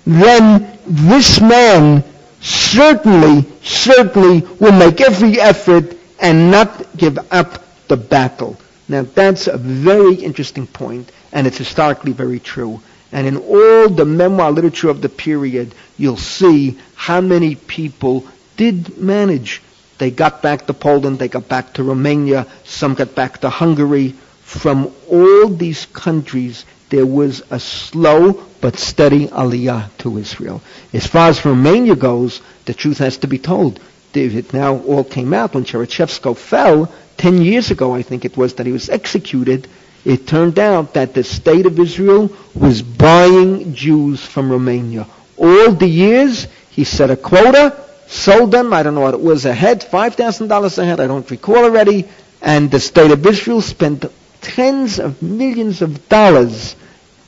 then this man certainly, certainly will make every effort and not give up the battle. Now that's a very interesting point, and it's historically very true. And in all the memoir literature of the period, you'll see how many people did manage. They got back to Poland, they got back to Romania, some got back to Hungary. From all these countries, there was a slow but steady aliyah to Israel. As far as Romania goes, the truth has to be told. It now all came out when Ceausescu fell, 10 years ago, I think it was, that he was executed, it turned out that the state of Israel was buying Jews from Romania. All the years, he set a quota, sold them, I don't know what it was a head, $5,000 a head, I don't recall already, and the state of Israel spent tens of millions of dollars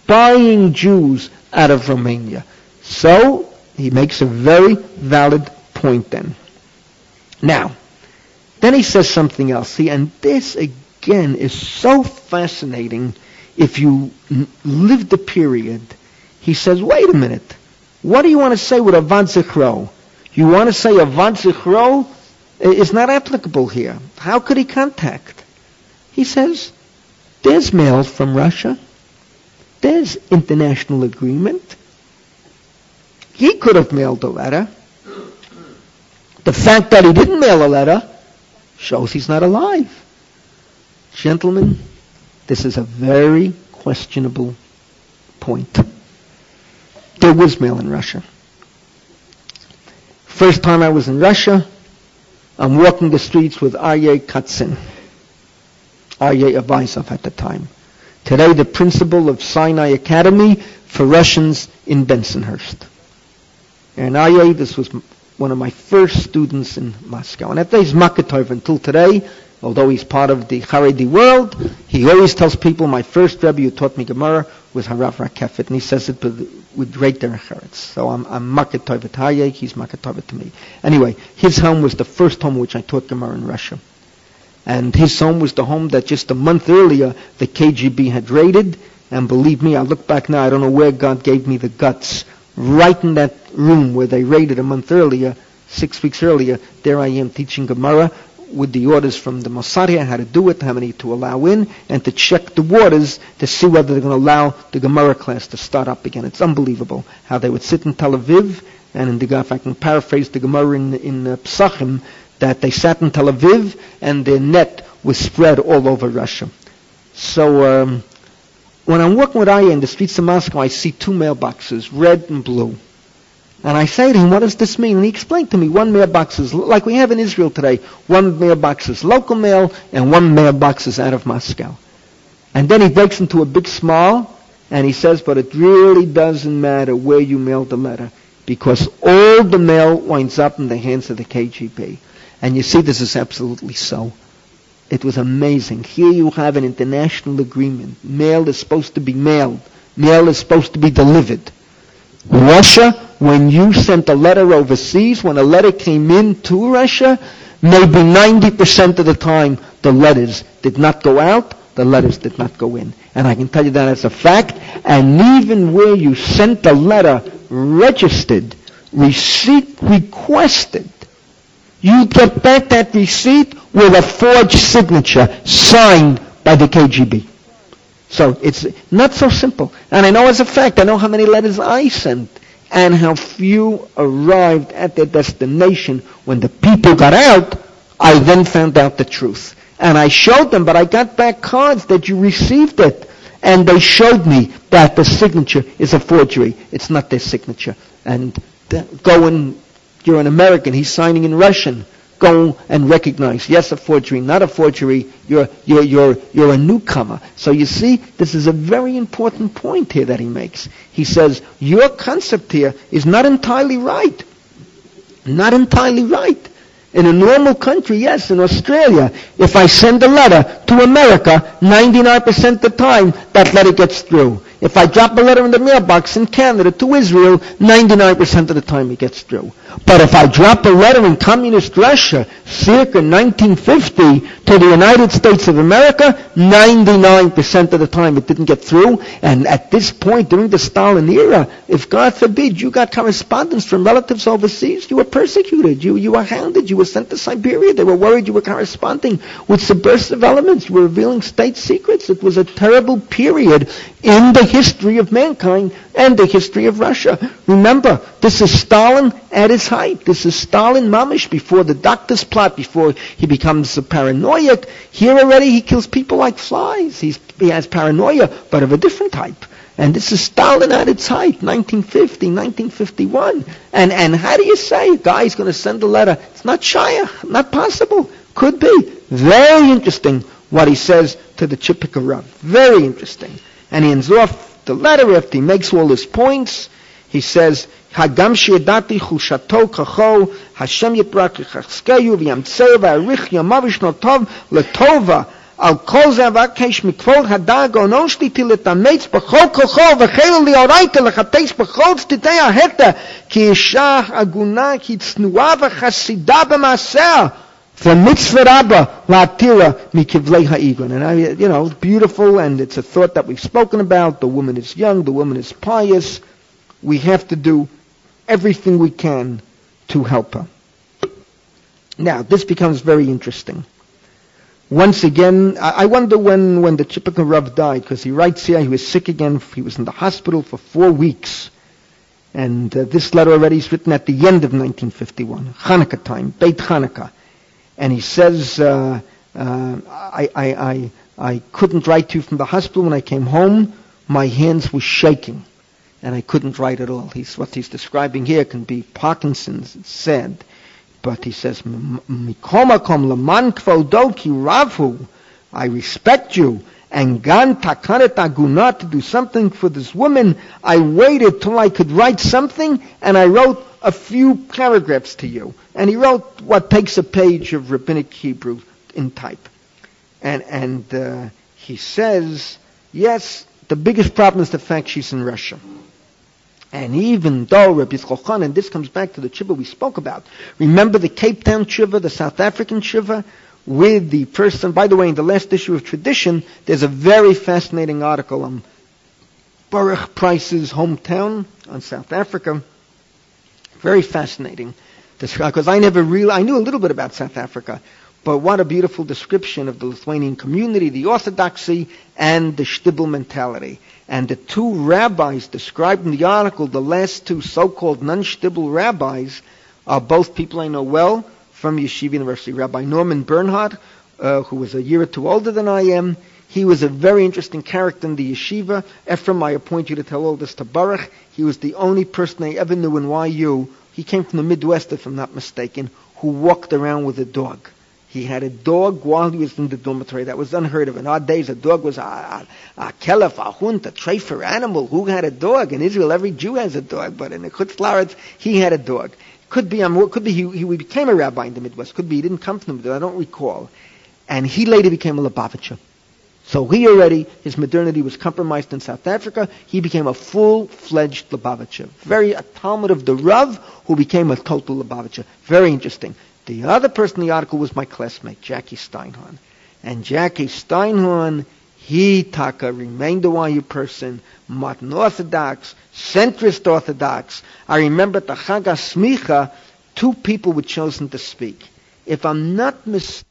buying Jews out of Romania. So, he makes a very valid point then. Now, then he says something else. See, and this again is so fascinating if you live the period. He says, wait a minute. What do you want to say with Avad Zichro? You want to say Avad Zichro is not applicable here. How could he contact? He says, there's mail from Russia. There's international agreement. He could have mailed a letter. The fact that he didn't mail a letter shows he's not alive. Gentlemen, this is a very questionable point. There was mail in Russia. First time I was in Russia, I'm walking the streets with Aryeh Katzin, Aryeh Avizov at the time. Today the principal of Sinai Academy for Russians in Bensonhurst. And Aryeh, this was one of my first students in Moscow. And that day is Makatov until today, although he's part of the Haredi world, he always tells people, my first Rebbe who taught me Gemara was Harav Rakefet, and he says it great derech So I'm, I'm Makatov at Hayek, he's Makatov to me. Anyway, his home was the first home which I taught Gemara in Russia. And his home was the home that just a month earlier the KGB had raided, and believe me, I look back now, I don't know where God gave me the guts right in that room where they raided a month earlier, six weeks earlier, there I am teaching Gemara with the orders from the Mossad how to do it, how many to allow in, and to check the waters to see whether they're going to allow the Gemara class to start up again. It's unbelievable how they would sit in Tel Aviv, and in the, if I can paraphrase the Gemara in, in uh, Psachim, that they sat in Tel Aviv and their net was spread all over Russia. So um, when I'm walking with Aya in the streets of Moscow, I see two mailboxes, red and blue. And I say to him, what does this mean? And he explained to me, one mailbox is, like we have in Israel today, one mailbox is local mail and one mailbox is out of Moscow. And then he breaks into a big smile and he says, but it really doesn't matter where you mail the letter because all the mail winds up in the hands of the KGB. And you see, this is absolutely so. It was amazing. Here you have an international agreement. Mail is supposed to be mailed. Mail is supposed to be delivered. Russia, when you sent a letter overseas, when a letter came in to Russia, maybe 90% of the time the letters did not go out, the letters did not go in. And I can tell you that as a fact. And even where you sent the letter registered, receipt requested, you get back that receipt with a forged signature signed by the KGB. So it's not so simple. And I know as a fact, I know how many letters I sent and how few arrived at their destination. When the people got out, I then found out the truth. And I showed them, but I got back cards that you received it. And they showed me that the signature is a forgery. It's not their signature. And go and, you're an American, he's signing in Russian go and recognize, yes, a forgery, not a forgery, you're, you're, you're, you're a newcomer. So you see, this is a very important point here that he makes. He says, your concept here is not entirely right. Not entirely right. In a normal country, yes, in Australia, if I send a letter to America, 99% of the time, that letter gets through. If I drop a letter in the mailbox in Canada to Israel, 99% of the time it gets through. But if I drop a letter in communist Russia, circa 1950, to the United States of America, 99% of the time it didn't get through. And at this point, during the Stalin era, if God forbid you got correspondence from relatives overseas, you were persecuted. You, you were hounded. You were sent to Siberia. They were worried you were corresponding with subversive elements. You were revealing state secrets. It was a terrible period in the history of mankind and the history of Russia. Remember, this is Stalin at his height. This is Stalin mamish before the doctor's plot, before he becomes a paranoid. Here already he kills people like flies. He's, he has paranoia, but of a different type. And this is Stalin at its height, 1950, 1951. And, and how do you say a guy's going to send a letter? It's not Shia, not possible. Could be. Very interesting what he says to the Chipika Rav. Very interesting and he ends off the letter after he makes all his points. He says, Hagam shiadati chushato kachol Hashem yiprak yichaskeyu v'yamtzeu v'arich yamavish notov letova, al kol ze avakesh mikvol hadag onosh titi letametz b'chol kachol v'chelu lioraita lechateis b'chol tzitei aheta, ki aguna ki tznuah v'chasida for mitzvah rabba latira mikivlei ha'igon. And I, you know, beautiful, and it's a thought that we've spoken about. The woman is young, the woman is pious. We have to do everything we can to help her. Now, this becomes very interesting. Once again, I wonder when, when the Chipika Rav died, because he writes here he was sick again. He was in the hospital for four weeks. And uh, this letter already is written at the end of 1951, Hanukkah time, Beit Hanukkah. And he says, uh, uh, I, I, I, I couldn't write to you from the hospital when I came home. My hands were shaking and I couldn't write at all. He's, what he's describing here can be Parkinson's, it's sad. But he says, Mikomakom leman kvodoki ravu, I respect you, and gan takaret aguna to do something for this woman. I waited till I could write something, and I wrote a few paragraphs to you. And he wrote what takes a page of rabbinic Hebrew in type. And, and uh, he says, yes, the biggest problem is the fact she's in Russia. And even though Rabbi Yitzchok and this comes back to the tshuva we spoke about, remember the Cape Town tshuva, the South African tshuva, with the person, by the way, in the last issue of Tradition, there's a very fascinating article on Baruch Price's hometown on South Africa. Very fascinating. Because I never really, I knew a little bit about South Africa, but what a beautiful description of the Lithuanian community, the orthodoxy, and the shtibel mentality. And the two rabbis described in the article, the last two so-called non-shtibel rabbis, are both people I know well from Yeshiva University. Rabbi Norman Bernhard, uh, who was a year or two older than I am, he was a very interesting character in the yeshiva. Ephraim, I appoint you to tell all this to Baruch. He was the only person I ever knew in YU. He came from the Midwest, if I'm not mistaken, who walked around with a dog. He had a dog while he was in the dormitory. That was unheard of. In our days, a dog was a, a, a kelef, a hunt, a trefer animal. Who had a dog? In Israel, every Jew has a dog, but in the Chutz he had a dog. Could be, um, could be he, he became a rabbi in the Midwest. Could be he didn't come from the Midwest. I don't recall. And he later became a Lubavitcher. So he already, his modernity was compromised in South Africa. He became a full-fledged Lubavitcher. Very, a Talmud of the Rav who became a total Lubavitcher. Very interesting. The other person in the article was my classmate, Jackie Steinhorn. And Jackie Steinhorn, he, Taka, remained a YU person, modern Orthodox, centrist Orthodox. I remember the Chag Smicha, two people were chosen to speak. If I'm not mistaken,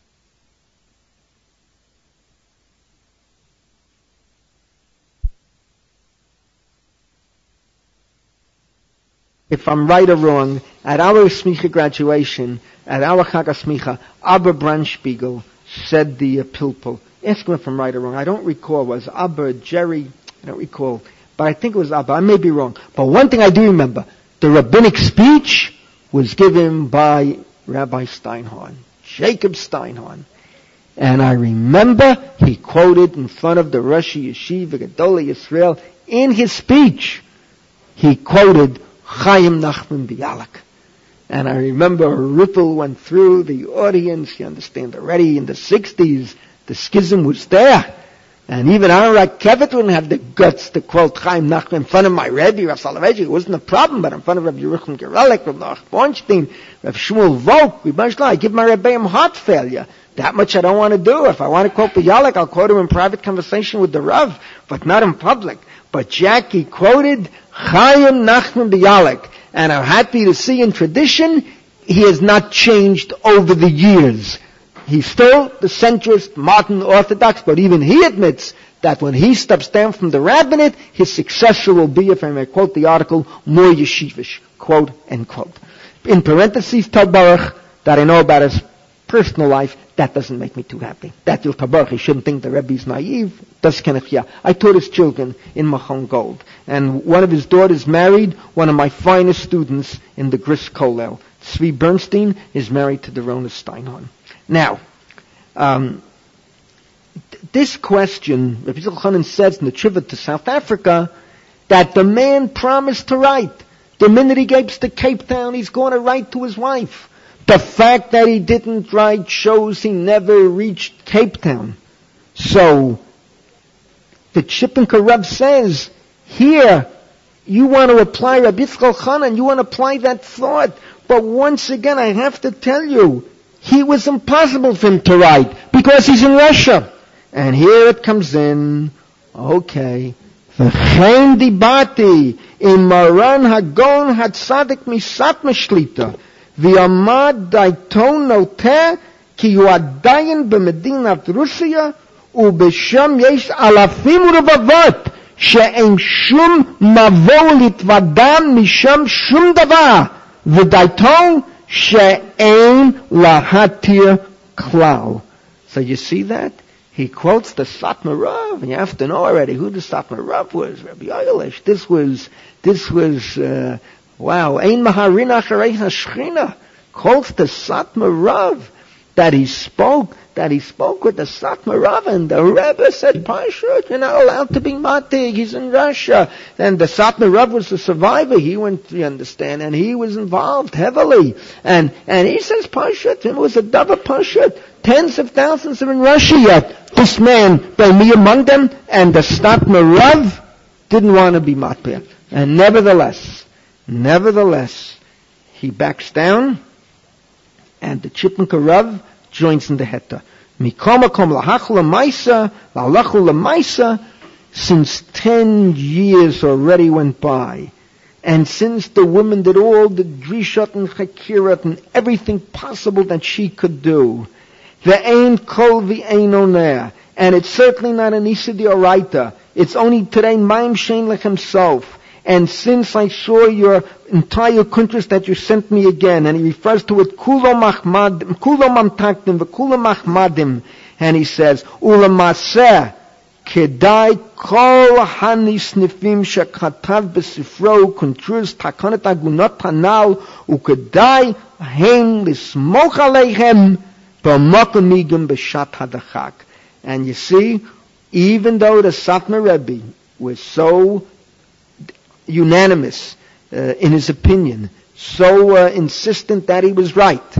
if I'm right or wrong, at our Smicha graduation, at our Chag Smicha, Abba Brandspiegel said the uh, pilpul. Ask him if I'm right or wrong. I don't recall. Was Abba, Jerry? I don't recall. But I think it was Abba. I may be wrong. But one thing I do remember, the rabbinic speech was given by Rabbi Steinhorn, Jacob Steinhorn. And I remember he quoted in front of the Rosh Yeshiva Gedolei Yisrael in his speech, he quoted Chaim Nachman Bialik. And I remember a ripple went through the audience. You understand already in the 60s, the schism was there. And even Aaron Rakefet wouldn't have the guts to quote Chaim Nachman in front of my Rebbe, Rav Soloveitchik. It wasn't a problem, but in front of Rabbi Yerucham Gorelik, Rav Nach Bornstein, Rav Shmuel Volk, I give my Rebbe heart failure. That much I don't want to do. If I want to quote the Bialik, I'll quote him in private conversation with the Rav, but not in public. But Jackie quoted Chaim Nachman Bialik, and I'm happy to see in tradition he has not changed over the years. He's still the centrist, modern Orthodox, but even he admits that when he steps down from the rabbinate, his successor will be, if I may quote the article, more yeshivish, quote, end quote. In parentheses, tell Baruch that I know about his personal life, that doesn't make me too happy. That Yil Tabaruch, he shouldn't think the Rebbe is naive. Das kenach I taught his children in Machon Gold. And one of his daughters married one of my finest students in the Gruss Kollel. Tzvi Bernstein is married to Dorona Steinhorn. Now, um, this question, Rabbi Chanan says in the Trivia to South Africa, that the man promised to write. The minute he gets to Cape Town, he's going to write to his wife. The fact that he didn't write shows he never reached Cape Town. So, the Chippenka Reb says, here, you want to apply Rabbi Yitzchak you want to apply that thought. But once again, I have to tell you, he was impossible for him to write because he's in Russia. And here it comes in, okay, V'chein dibati im maran hagon hatzadik misat meshlita. ועמד דעתו נוטה כי הוא עדיין במדינת רוסיה ובשם יש אלפים רבבות שאין שום מבוא להתוודע משם שום דבר ודעתו She'en lahatir klal. So you see that? He quotes the Satmarav, and you have to know already who the Satmarav was, Rabbi Yoelish. This was, this was, uh, wow, Ein Maharina Shechina, quotes the Satmarav that he spoke that he spoke with the Satmar Rav, and the Rebbe said, Pashut, you're not allowed to be Matig, he's in Russia. And the Satmar Rav was the survivor, he went, you understand, and he was involved heavily. And, and he says, Pashut, it was a double Pashut. Tens of thousands are in Russia yet. This man, by me among them, and the Satmar Rav didn't want to be Matpir. And nevertheless, Nevertheless, he backs down, and the Chippenka Rav joins in the Heta. Mikomakom lahachla maisa, lalachu maisa, since ten years already went by, And since the woman did all the drishot and chakirat and everything possible that she could do, the ain kol v'ain oner, and it's certainly not an Isa Oraita. It's only today Maim Shenlech himself And since I saw your entire kuntras that you sent me again, and he refers to it kulo machmadim, kulo mamtakdim, v'kulo machmadim, and he says, ulamaseh, כדאי כל הנסניפים שכתב בספרו קונטרוס תקנות הגונות הנ"ל וכדאי הם לסמוך עליהם במקום מיגם בשעת הדחק. And you see, even though the Satmar Rebbe was so unanimous uh, in his opinion, so uh, insistent that he was right,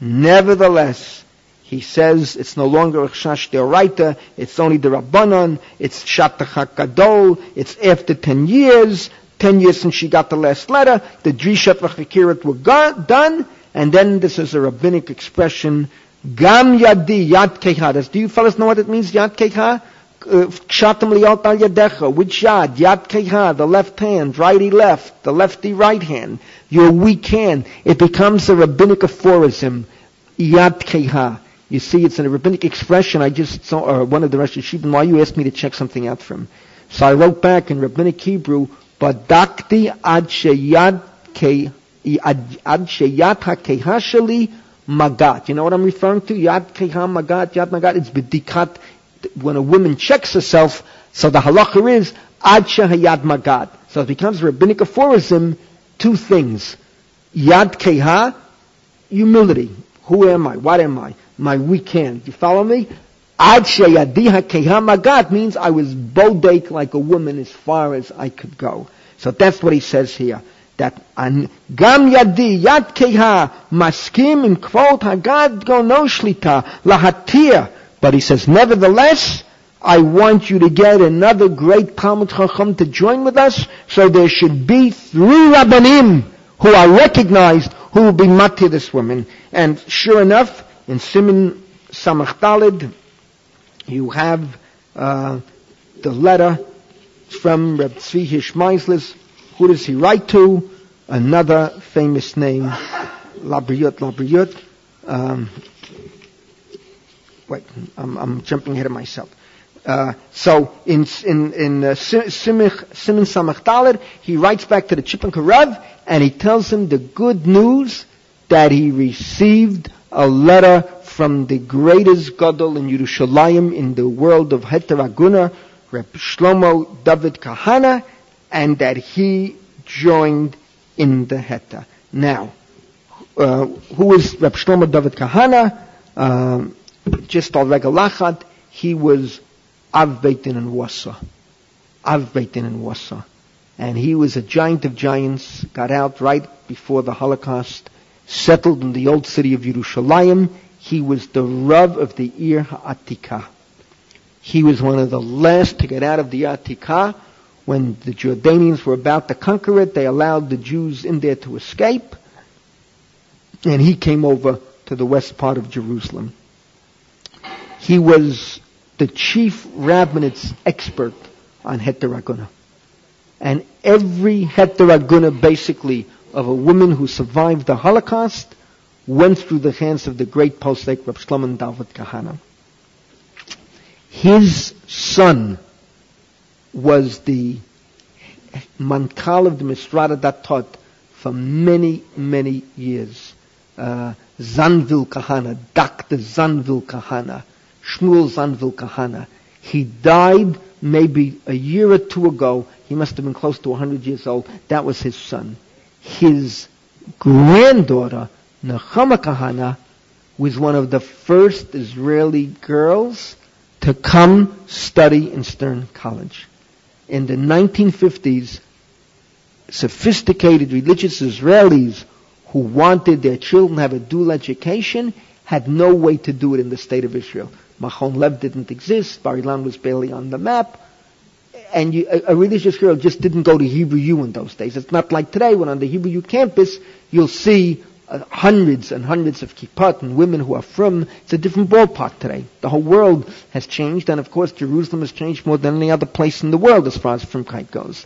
nevertheless, he says it's no longer chash deoraita, it's only the rabbanon, it's shatach gadol, it's after ten years, ten years since she got the last letter, the drishat v'chakirat were done, and then this is a rabbinic expression, gam yadi yad keha. Do you fellas know what it means, yad keha? Uh, Kshatam liot al yadecha. Which yad? Yad keha, the left hand, righty left, the lefty right hand, your weak hand. It becomes a rabbinic aphorism, yad keha. You see, it's a rabbinic expression. I just saw, or one of the Rosh Yeshivim, why you asked me to check something out from. So I wrote back in rabbinic Hebrew, Badakti ad sheyad ke, ad sheyad ha sheli magat. You know what I'm referring to? Yad keha magat, yad magat. It's bedikat. When a woman checks herself, so the halacha is ad shehayad magat. So it becomes rabbinic aphorism, two things. Yad keha, humility. Who am I? What am I? my weak hand. You follow me? Ad sheyadiha kehamagat means I was bodake like a woman as far as I could go. So that's what he says here. That an gam yadi yad keha maskim in quote hagad go no shlita lahatir. But he says, nevertheless, I want you to get another great Talmud Chacham to join with us, so there should be three Rabbanim who are recognized who will be mati this woman. And sure enough, in Simin Samach Dalid, you have uh, the letter from Reb Tzvi Hirsch Meisels. Who does he write to? Another famous name, Labriut, Labriut. Um, wait, I'm, I'm, jumping ahead of myself. Uh, so in in in uh, Simin Samach he writes back to the Chippen Karev and he tells him the good news that he received a letter from the greatest gadol in Yerushalayim in the world of Heteraguna, Reb Shlomo David Kahana, and that he joined in the Heta. Now, uh, who is Reb Shlomo David Kahana? Um, just al regalachat, he was Av in Warsaw. Av in Warsaw. And he was a giant of giants, got out right before the Holocaust, settled in the old city of Yerushalayim. He was the Rav of the Ir Ha'atika. He was one of the last to get out of the Atika. When the Jordanians were about to conquer it, they allowed the Jews in there to escape. And he came over to the west part of Jerusalem. He was the chief rabbinate expert on heteraguna. And every heteraguna basically of a woman who survived the Holocaust went through the hands of the great posek Reb Shlomo David Kahana. His son was the mankal of the Misrata Datot for many, many years. Uh, Zanvil Kahana, Dr. Zanvil Kahana, Shmuel Zanvil Kahana. He died maybe a year or two ago. He must have been close to 100 years old. That was his son his granddaughter, Nechama Kahana, was one of the first Israeli girls to come study in Stern College. In the 1950s, sophisticated religious Israelis who wanted their children to have a dual education had no way to do it in the state of Israel. Machon Lev didn't exist. Bar Ilan was barely on the map and you, a, a, religious girl just didn't go to Hebrew U in those days. It's not like today when on the Hebrew U campus you'll see uh, hundreds and hundreds of kippot and women who are from. It's a different ballpark today. The whole world has changed, and of course Jerusalem has changed more than any other place in the world as far as frumkeit goes.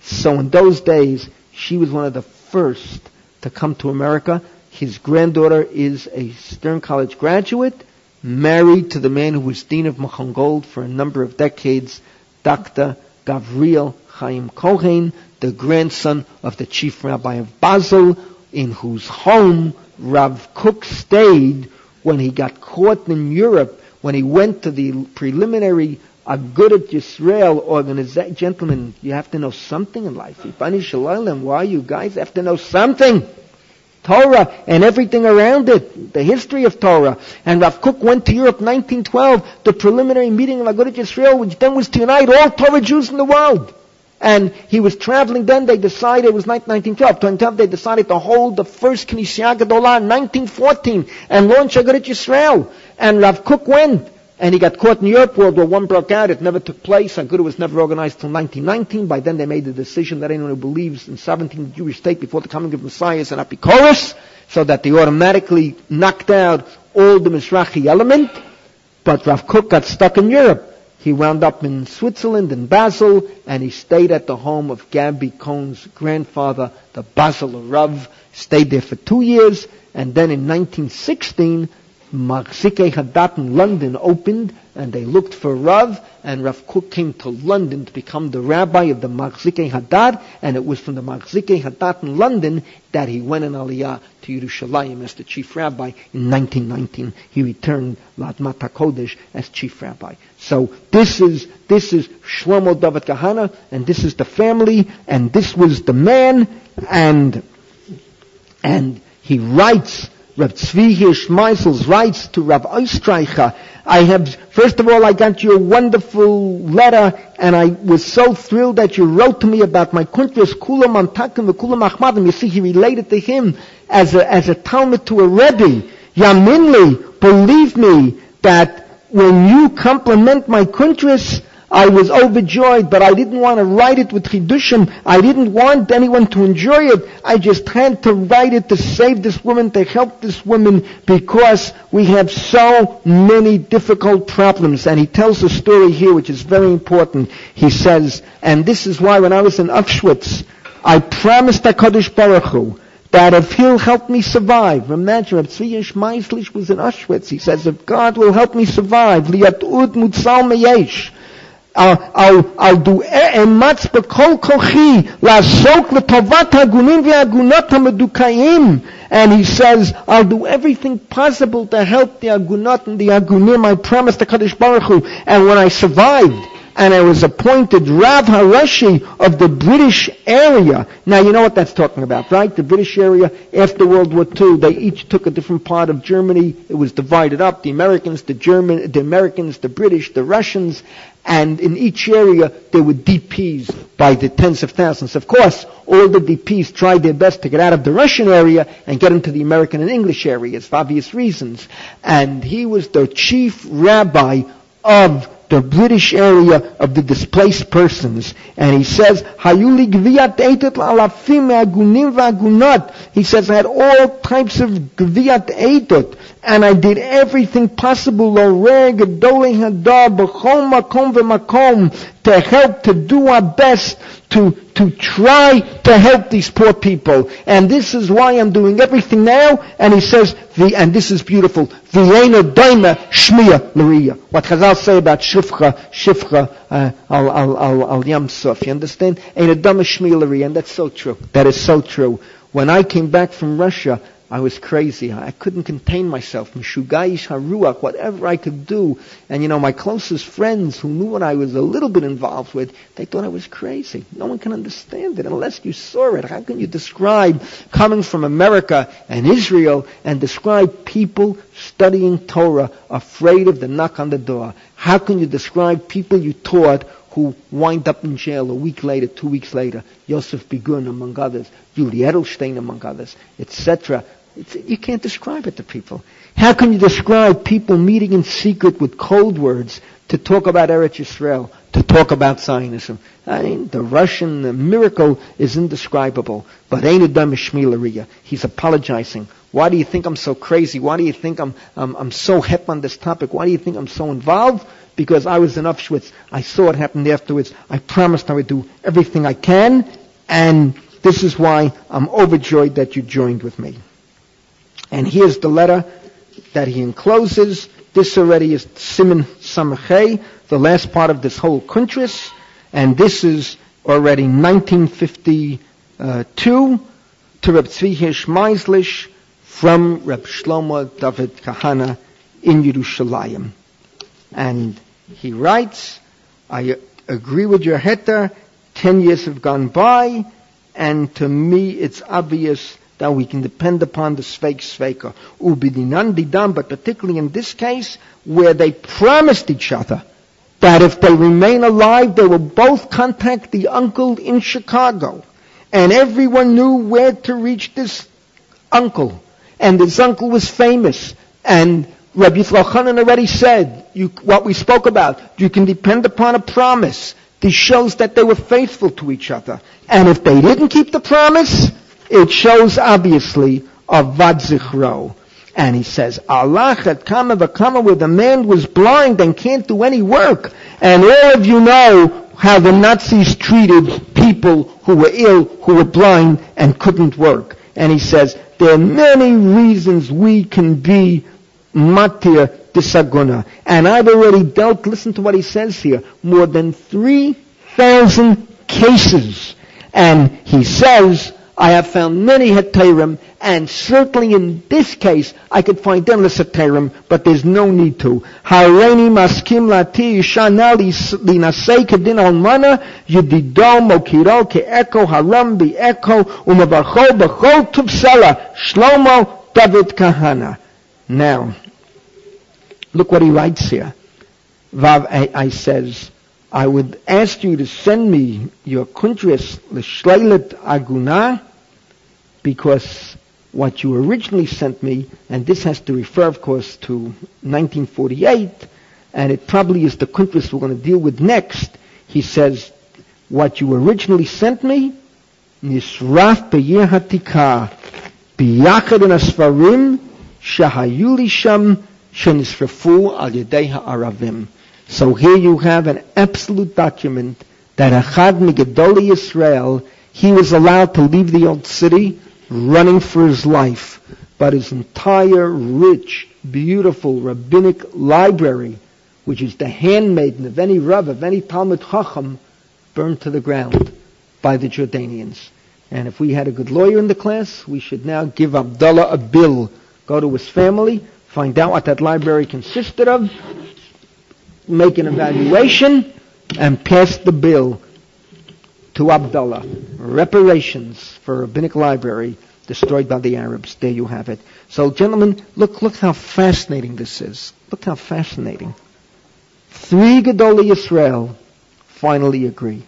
So in those days, She was one of the first to come to America. His granddaughter is a Stern College graduate, married to the man who was Dean of Machon Gold for a number of decades, Dr. Gavriel Chaim Kohen, the grandson of the chief rabbi of Basel, in whose home Rav Kook stayed when he got caught in Europe, when he went to the preliminary Agudat Yisrael organization. Gentlemen, you have to know something in life. Why you guys have to know something? Torah and everything around it, the history of Torah. And Rav Kook went to Europe 1912, the preliminary meeting of Agudat Yisrael, which then was to unite all Torah Jews in the world. And he was traveling then, they decided, it was 1912, 2012, they decided to hold the first Knesset Gedolah in 1914 and launch Agudat Yisrael. And Rav Kook went. And he got caught in Europe. World War One broke out. It never took place. Aguda was never organized until 1919. By then they made the decision that anyone who believes in 17th Jewish state before the coming of Messiah is an apikoros, so that they automatically knocked out all the Mizrahi element. But Rav Kook got stuck in Europe. He wound up in Switzerland, in Basel, and he stayed at the home of Gabby Cohn's grandfather, the Basel Rav. Stayed there for two years, and then in 1916, Machzikei Hadat in London opened, and they looked for Rav, and Rav Kook came to London to become the rabbi of the Machzikei Hadat, and it was from the Machzikei Hadat in London that he went in Aliyah to Yerushalayim as the chief rabbi in 1919. He returned Ladmat HaKodesh as chief rabbi. So this is, this is Shlomo David Kahana, and this is the family, and this was the man, and, and he writes Rav Tzvi Hirsch Meisels writes to Rav Oistreicher, I have, first of all, I got you a wonderful letter, and I was so thrilled that you wrote to me about my kuntras, Kula Mantakim, the Kula Machmadim. You see, he related to him as a, as a Talmud to a Rebbe. Yaminli, believe me, that when you compliment my kuntras, I was overjoyed, but I didn't want to write it with chidushim. I didn't want anyone to enjoy it. I just had to write it to save this woman, to help this woman, because we have so many difficult problems. And he tells a story here which is very important. He says, and this is why when I was in Auschwitz, I promised HaKadosh Baruch Hu, that if he'll help me survive, imagine if Tzvi Meisels was in Auschwitz, he says, if God will help me survive, liyat ud mutzal meyesh, I'll, I'll, I'll do אמץ בכל כוחי לעסוק לטובת הגונים והגונות המדוכאים. And he says, I'll do everything possible to help the agunot and the agunim. I promised the Kaddish Baruch Hu. And when I survived, and I was appointed Rav Harashi of the British area. Now you know what that's talking about, right? The British area after World War II, they each took a different part of Germany. It was divided up. The Americans, the German, the Americans, the British, the Russians, and in each area there were DPs by the tens of thousands. Of course, all the DPs tried their best to get out of the Russian area and get into the American and English areas for obvious reasons. And he was the chief rabbi of the British area of the displaced persons. And he says. He says, I had all types of gviat eitot. And I did everything possible, to help, to do our best to, to try to help these poor people. And this is why I'm doing everything now. And he says, the, and this is beautiful, V'yena daima shmiya l'riya. What Chazal say about shifcha, shifcha, uh, al, al, al, al yam suf. You understand? Ain't a daima shmiya l'riya. And that's so true. That is so true. When I came back from Russia, I was crazy. I couldn't contain myself. Mishugayish haruach, whatever I could do. And you know, my closest friends who knew what I was a little bit involved with, they thought I was crazy. No one can understand it unless you saw it. How can you describe coming from America and Israel and describe people studying Torah afraid of the knock on the door? How can you describe people you taught who wind up in jail a week later, two weeks later, Yosef Begun among others, Yuli Edelstein among others, etc. It's, you can't describe it to people. How can you describe people meeting in secret with cold words to talk about Eretz Yisrael, to talk about Zionism? I mean, the Russian the miracle is indescribable. But ain't it He's apologizing. Why do you think I'm so crazy? Why do you think I'm, I'm, I'm so hep on this topic? Why do you think I'm so involved? Because I was in Auschwitz. I saw what happened afterwards. I promised I would do everything I can. And This is why I'm overjoyed that you joined with me. And here's the letter that he encloses. This already is Simon Samachay, the last part of this whole kuntris, and this is already 1952 to Reb Tzvi Hirsch from Reb Shlomo David Kahana in Yerushalayim. And he writes, I agree with your heter, ten years have gone by, and to me it's obvious that we can depend upon the Sveik Sveika. Ubidinan didam, but particularly in this case, where they promised each other that if they remain alive, they will both contact the uncle in Chicago. And everyone knew where to reach this uncle. And this uncle was famous. And Rabbi Yitzchak already said, you, what we spoke about, you can depend upon a promise. This shows that they were faithful to each other. And if they didn't keep the promise, it shows obviously a vadzichro. And he says, Allah had come of kama where the man was blind and can't do any work. And all of you know how the Nazis treated people who were ill, who were blind, and couldn't work. And he says, there are many reasons we can be matir disaguna. And I've already dealt, listen to what he says here, more than 3,000 cases. And he says, I have found many heterim, and certainly in this case, I could find endless heterim, but there's no need to. Hareini maskim lati linasei kedin almana mokiro ke'eko haram bi'eko tupsela Shlomo David Kahana. Now, Look what he writes here. Vav I, says, I would ask you to send me your kuntris l'shleilet aguna, because what you originally sent me, and this has to refer, of course, to 1948, and it probably is the kuntris we're going to deal with next. He says, what you originally sent me, nisraf b'yeh hatika, b'yachad asfarim, shahayuli sham shenisrafu al yedei ha'aravim. So here you have an absolute document that Achad Migdoli Israel, he was allowed to leave the old city running for his life, but his entire rich, beautiful rabbinic library, which is the handmaiden of any Rav, of any Talmud Chacham, burned to the ground by the Jordanians. And if we had a good lawyer in the class, we should now give Abdullah a bill, go to his family, find out what that library consisted of, make an evaluation, and pass the bill to Abdullah. Reparations for rabbinic library destroyed by the Arabs. There you have it. So, gentlemen, look, look how fascinating this is. Look how fascinating. Three Gedolei Israel finally agree.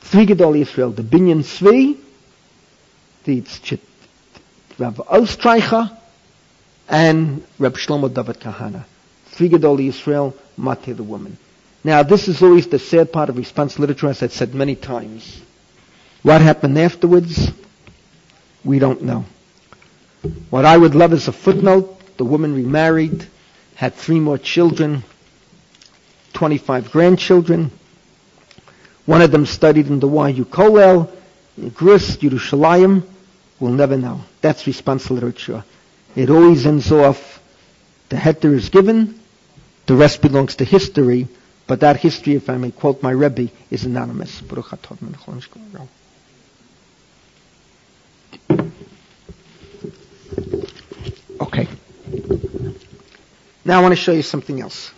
Three Gedolei Israel. The Binyan Tzvi, the Rav Ostreicher, and Reb Shlomo David Kahana. Three Gedolei Israel, Mati the woman. Now, this is always the sad part of response literature, as I've said many times. What happened afterwards? We don't know. What I would love is a footnote. The woman remarried, had three more children, 25 grandchildren. One of them studied in the YU Kollel, Gruss, Yerushalayim. We'll never know. That's response literature. It always ends off, the heter is given, the rest belongs to history, but that history, if I may quote my Rebbe, is anonymous. Okay. Now I want to show you something else.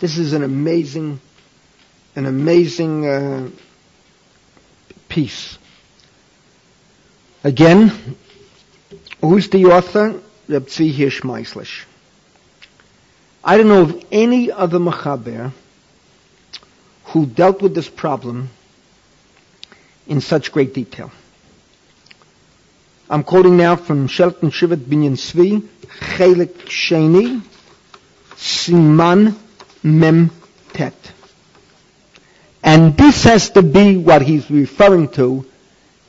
This is an amazing, an amazing uh, piece. Again, who's the author? Reb Tzvi Meisels. I don't know of any other Machaber who dealt with this problem in such great detail. I'm quoting now from Shelton Shivat Binyan Tzvi, Chelik Sheni, Siman Mem Tet. And this has to be what he's referring to,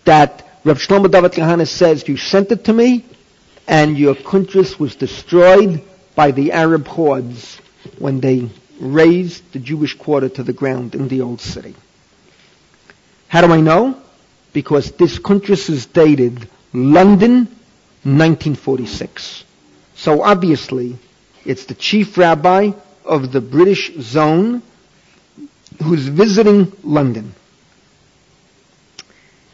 that Rav Shlomo David Kahana says, you sent it to me, and your country was destroyed by the Arab hordes when they razed the Jewish quarter to the ground in the old city. How do I know? Because this country is dated London, 1946. So obviously, it's the chief rabbi of the British zone who's visiting London.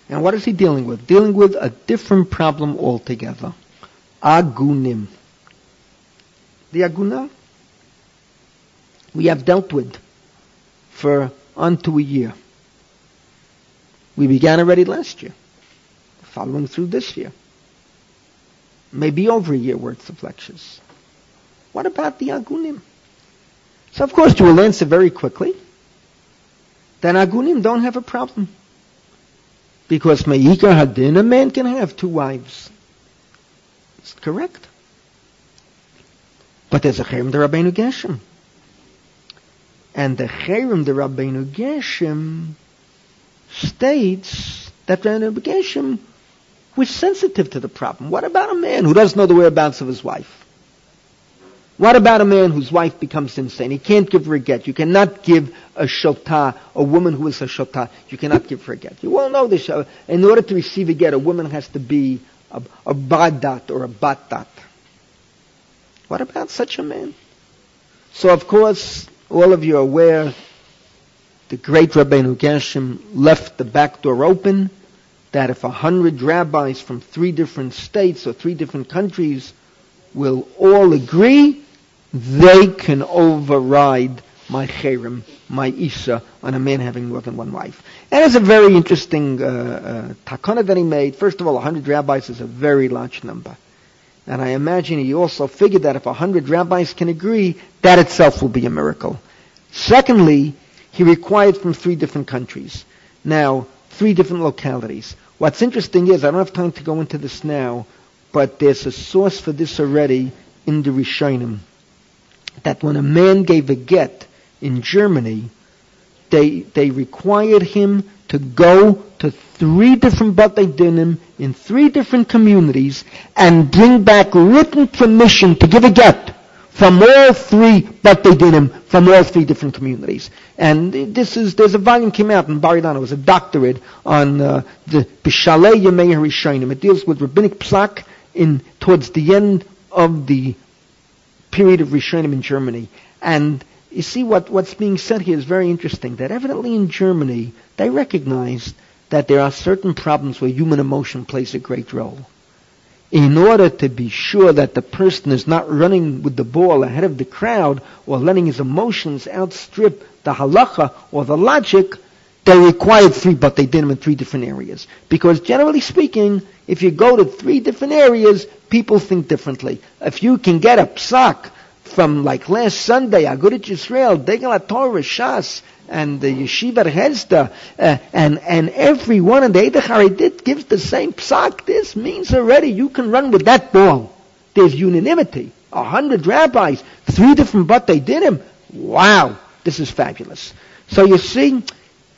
And what is he dealing with? Dealing with a different problem altogether. Agunim. The aguna we have dealt with for unto a year. We began already last year, following through this year. Maybe over a year worth of lectures. What about the agunim? So of course you will answer very quickly that agunim don't have a problem. Because Me'ikar Hadin, a man can have two wives. It's correct. But there's a Cherem de Rabbeinu Gershom. And the Cherem de Rabbeinu Gershom states that Rabbeinu Gershom was sensitive to the problem. What about a man who doesn't know the whereabouts of his wife? What about a man whose wife becomes insane? He can't give her a get. You cannot give a shota, a woman who is a shota, you cannot give her a get. You all know this. Uh, in order to receive a get, a woman has to be a, a badat or a batat. What about such a man? So of course, all of you are aware the great Rabbeinu Gershom left the back door open that if a hundred rabbis from three different states or three different countries will all agree, they can override my cherem, my isa, on a man having more than one wife. And it's a very interesting uh, uh, takana that he made. First of all, 100 rabbis is a very large number. And I imagine he also figured that if 100 rabbis can agree, that itself will be a miracle. Secondly, he required from three different countries. Now, three different localities. What's interesting is, I don't have time to go into this now, but there's a source for this already in the Rishonim that when a man gave a get in Germany, they, they required him to go to three different Batei Dinim in three different communities and bring back written permission to give a get from all three Batei Dinim from all three different communities. And this is, there's a volume came out in Bar It was a doctorate on uh, the Bishalei Yemei Harishonim. It deals with rabbinic plak in, towards the end of the period of Rishonim in Germany. And you see what, what's being said here is very interesting, that evidently in Germany, they recognized that there are certain problems where human emotion plays a great role. In order to be sure that the person is not running with the ball ahead of the crowd or letting his emotions outstrip the halacha or the logic, they required three, but they did them in three different areas. Because generally speaking, if you go to three different areas, people think differently. If you can get a psak from like last Sunday, Agudat Yisrael, Degel Torah, Shas, and the Yeshiva Hezda, uh, and, and every one of the Eidah did gives the same psak. This means already you can run with that ball. There's unanimity. A hundred rabbis, three different but they did him. Wow, this is fabulous. So you see,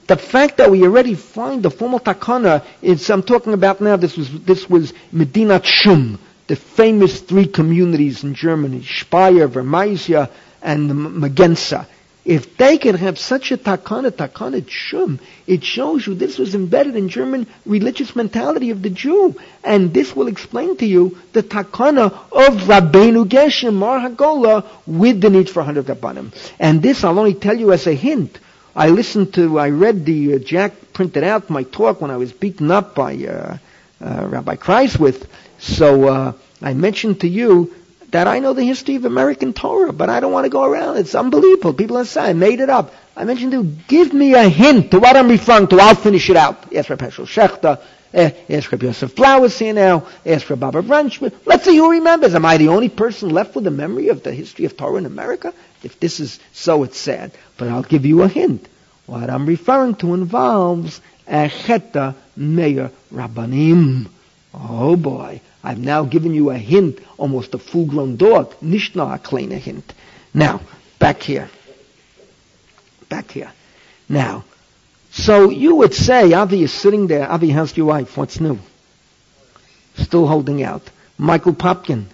the fact that we already find the formal takana is, I'm talking about now, this was, this was Medina Shum, the famous three communities in Germany, Speyer, Vermeisia, and Magenza. If they can have such a takana, takana shum, it shows you this was embedded in German religious mentality of the Jew. And this will explain to you the takana of Rabbeinu Gershom, Mar Hagola, with the need for 100 Rabbanim. And this I'll only tell you as a hint. I listened to, I read the, uh, Jack printed out my talk when I was beaten up by uh, uh, Rabbi Kreiswirth. So uh, I mentioned to you that I know the history of American Torah, but I don't want to go around. It's unbelievable. People are saying, I made it up. I mentioned to you, give me a hint to what I'm referring to. I'll finish it out. Ask Rabbi Hershel Schachter. Eh, ask Rabbi Yosef Flowers here now. Ask Rabbi Baba Brunchman. Let's see who remembers. Am I the only person left with a memory of the history of Torah in America? If this is so, it's sad. But I'll give you a hint. What I'm referring to involves Echeta Meir Rabbanim. Oh boy. I've now given you a hint, almost a full-grown dog. Nicht nur a kleiner hint. Now, back here. Back here. Now, so you would say, Avi is sitting there. Avi, how's your wife? What's new? Still holding out. Michael Popkin.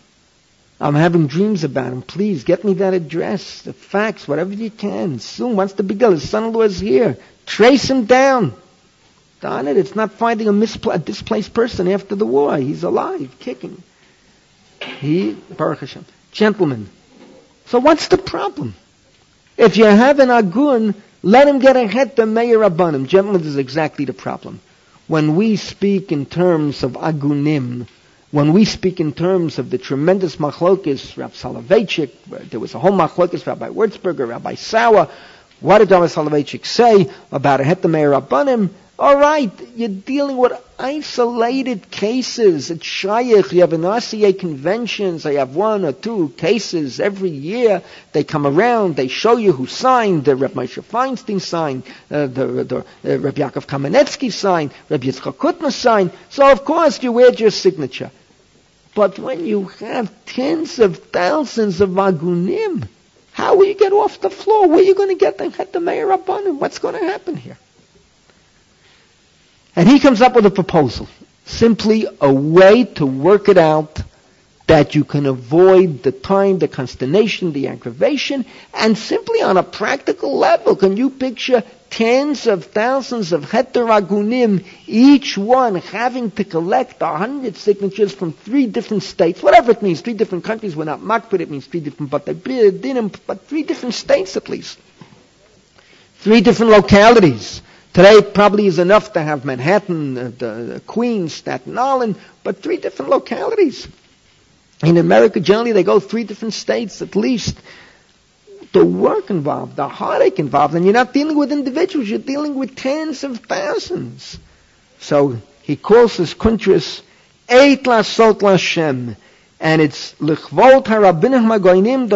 I'm having dreams about him. Please get me that address, the fax, whatever you can. Soon, once the big his son-in-law is here, trace him down. Darn it, it's not finding a, mispl- a displaced person after the war. He's alive, kicking. He, Baruch Hashem. Gentlemen, so what's the problem? If you have an agun, let him get a the mayor abanim. Gentlemen, this is exactly the problem. When we speak in terms of agunim, when we speak in terms of the tremendous machlokis, Rabbi Soloveitchik, there was a whole machlokis, Rabbi Wurzburger, Rabbi Sauer, what did Rabbi Soloveitchik say about a the mayor abanim? All right, you're dealing with isolated cases. It's shaykh. You have an RCA conventions. They have one or two cases every year. They come around. They show you who signed. The Reb Moshe Feinstein signed. Uh, the the uh, Reb Yaakov Kamenetsky signed. Reb Yitzchak Hutner signed. So of course you add your signature. But when you have tens of thousands of agunim, how will you get off the floor? Where are you going to get them? At the mayor upon What's going to happen here? And he comes up with a proposal. Simply a way to work it out that you can avoid the time, the consternation, the aggravation, and simply on a practical level, can you picture tens of thousands of heteragunim, each one having to collect a hundred signatures from three different states, whatever it means, three different countries, we're not makbid, it means three different, but but three different states at least. Three different localities. Today probably is enough to have Manhattan, uh, the, Queens, Staten Island, but three different localities. In America, generally, they go three different states at least. The work involved, the heartache involved, and you're not dealing with individuals, you're dealing with tens of thousands. So he calls his kuntris Eit Lasot Lashem. And it's Magoinim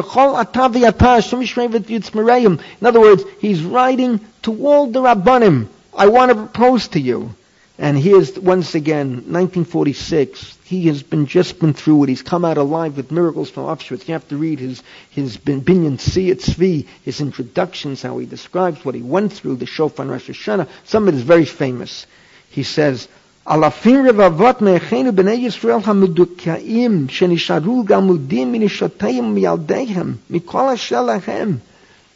Yitzmareim. In other words, he's writing to all the Rabbanim. I want to propose to you. And here's once again, 1946. He has been just been through it. He's come out alive with miracles from Auschwitz. You have to read his his Binyan Tzvi, his introductions, how he describes what he went through, the Shofar Rosh Hashanah. Some of it is very famous. He says, אלפים רבבות מאחינו בני ישראל המדוכאים שנשארו גלמודים מנשותיהם ומילדיהם, מכל אשר להם.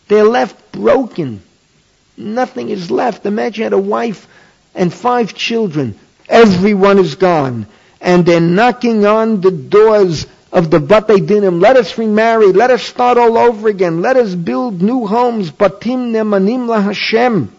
They're left broken. Nothing is left. Imagine you had a wife and five children. Everyone is gone. And they're knocking on the doors of the Batei Dinim. Let us remarry. Let us start all over again. Let us build new homes. Batim nemanim la Hashem.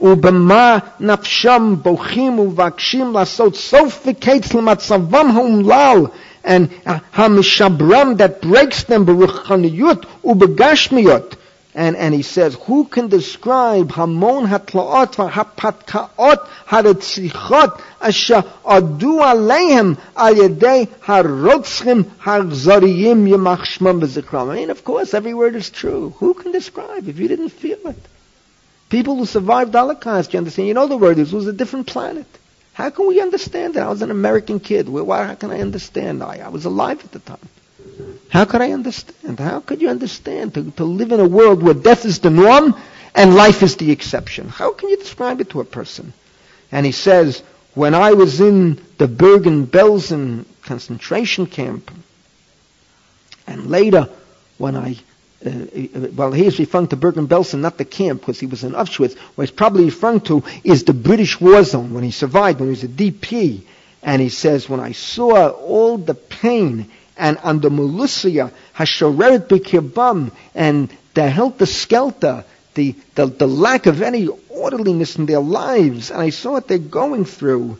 ובמה נפשם בוכים ומבקשים לעשות סוף וקץ למצבם האומלל and המשברם that breaks them ברוחניות ובגשמיות and, and he says, who can describe hamon hatlaot v'hapatkaot haratzrichot asher adu aleihem al yedei harotzchim harzariyim yemach shmam v'zikram. I mean, of course, every word is true. Who can describe if you didn't feel it? People who survived the Holocaust, you understand? You know the word is, was a different planet. How can we understand that? I was an American kid. Why, how can I understand? I, I was alive at the time. How could I understand? How could you understand to, to live in a world where death is the norm and life is the exception? How can you describe it to a person? And he says, when I was in the Bergen-Belsen concentration camp, and later when I uh, well, he is referring to Bergen-Belsen, not the camp, because he was in Auschwitz. What he's probably referring to is the British war zone when he survived, when he was a DP. And he says, when I saw all the pain and under Melusia, Hashoreret B'kirbam, and the helter-skelter, the, the, the lack of any orderliness in their lives, and I saw what they're going through.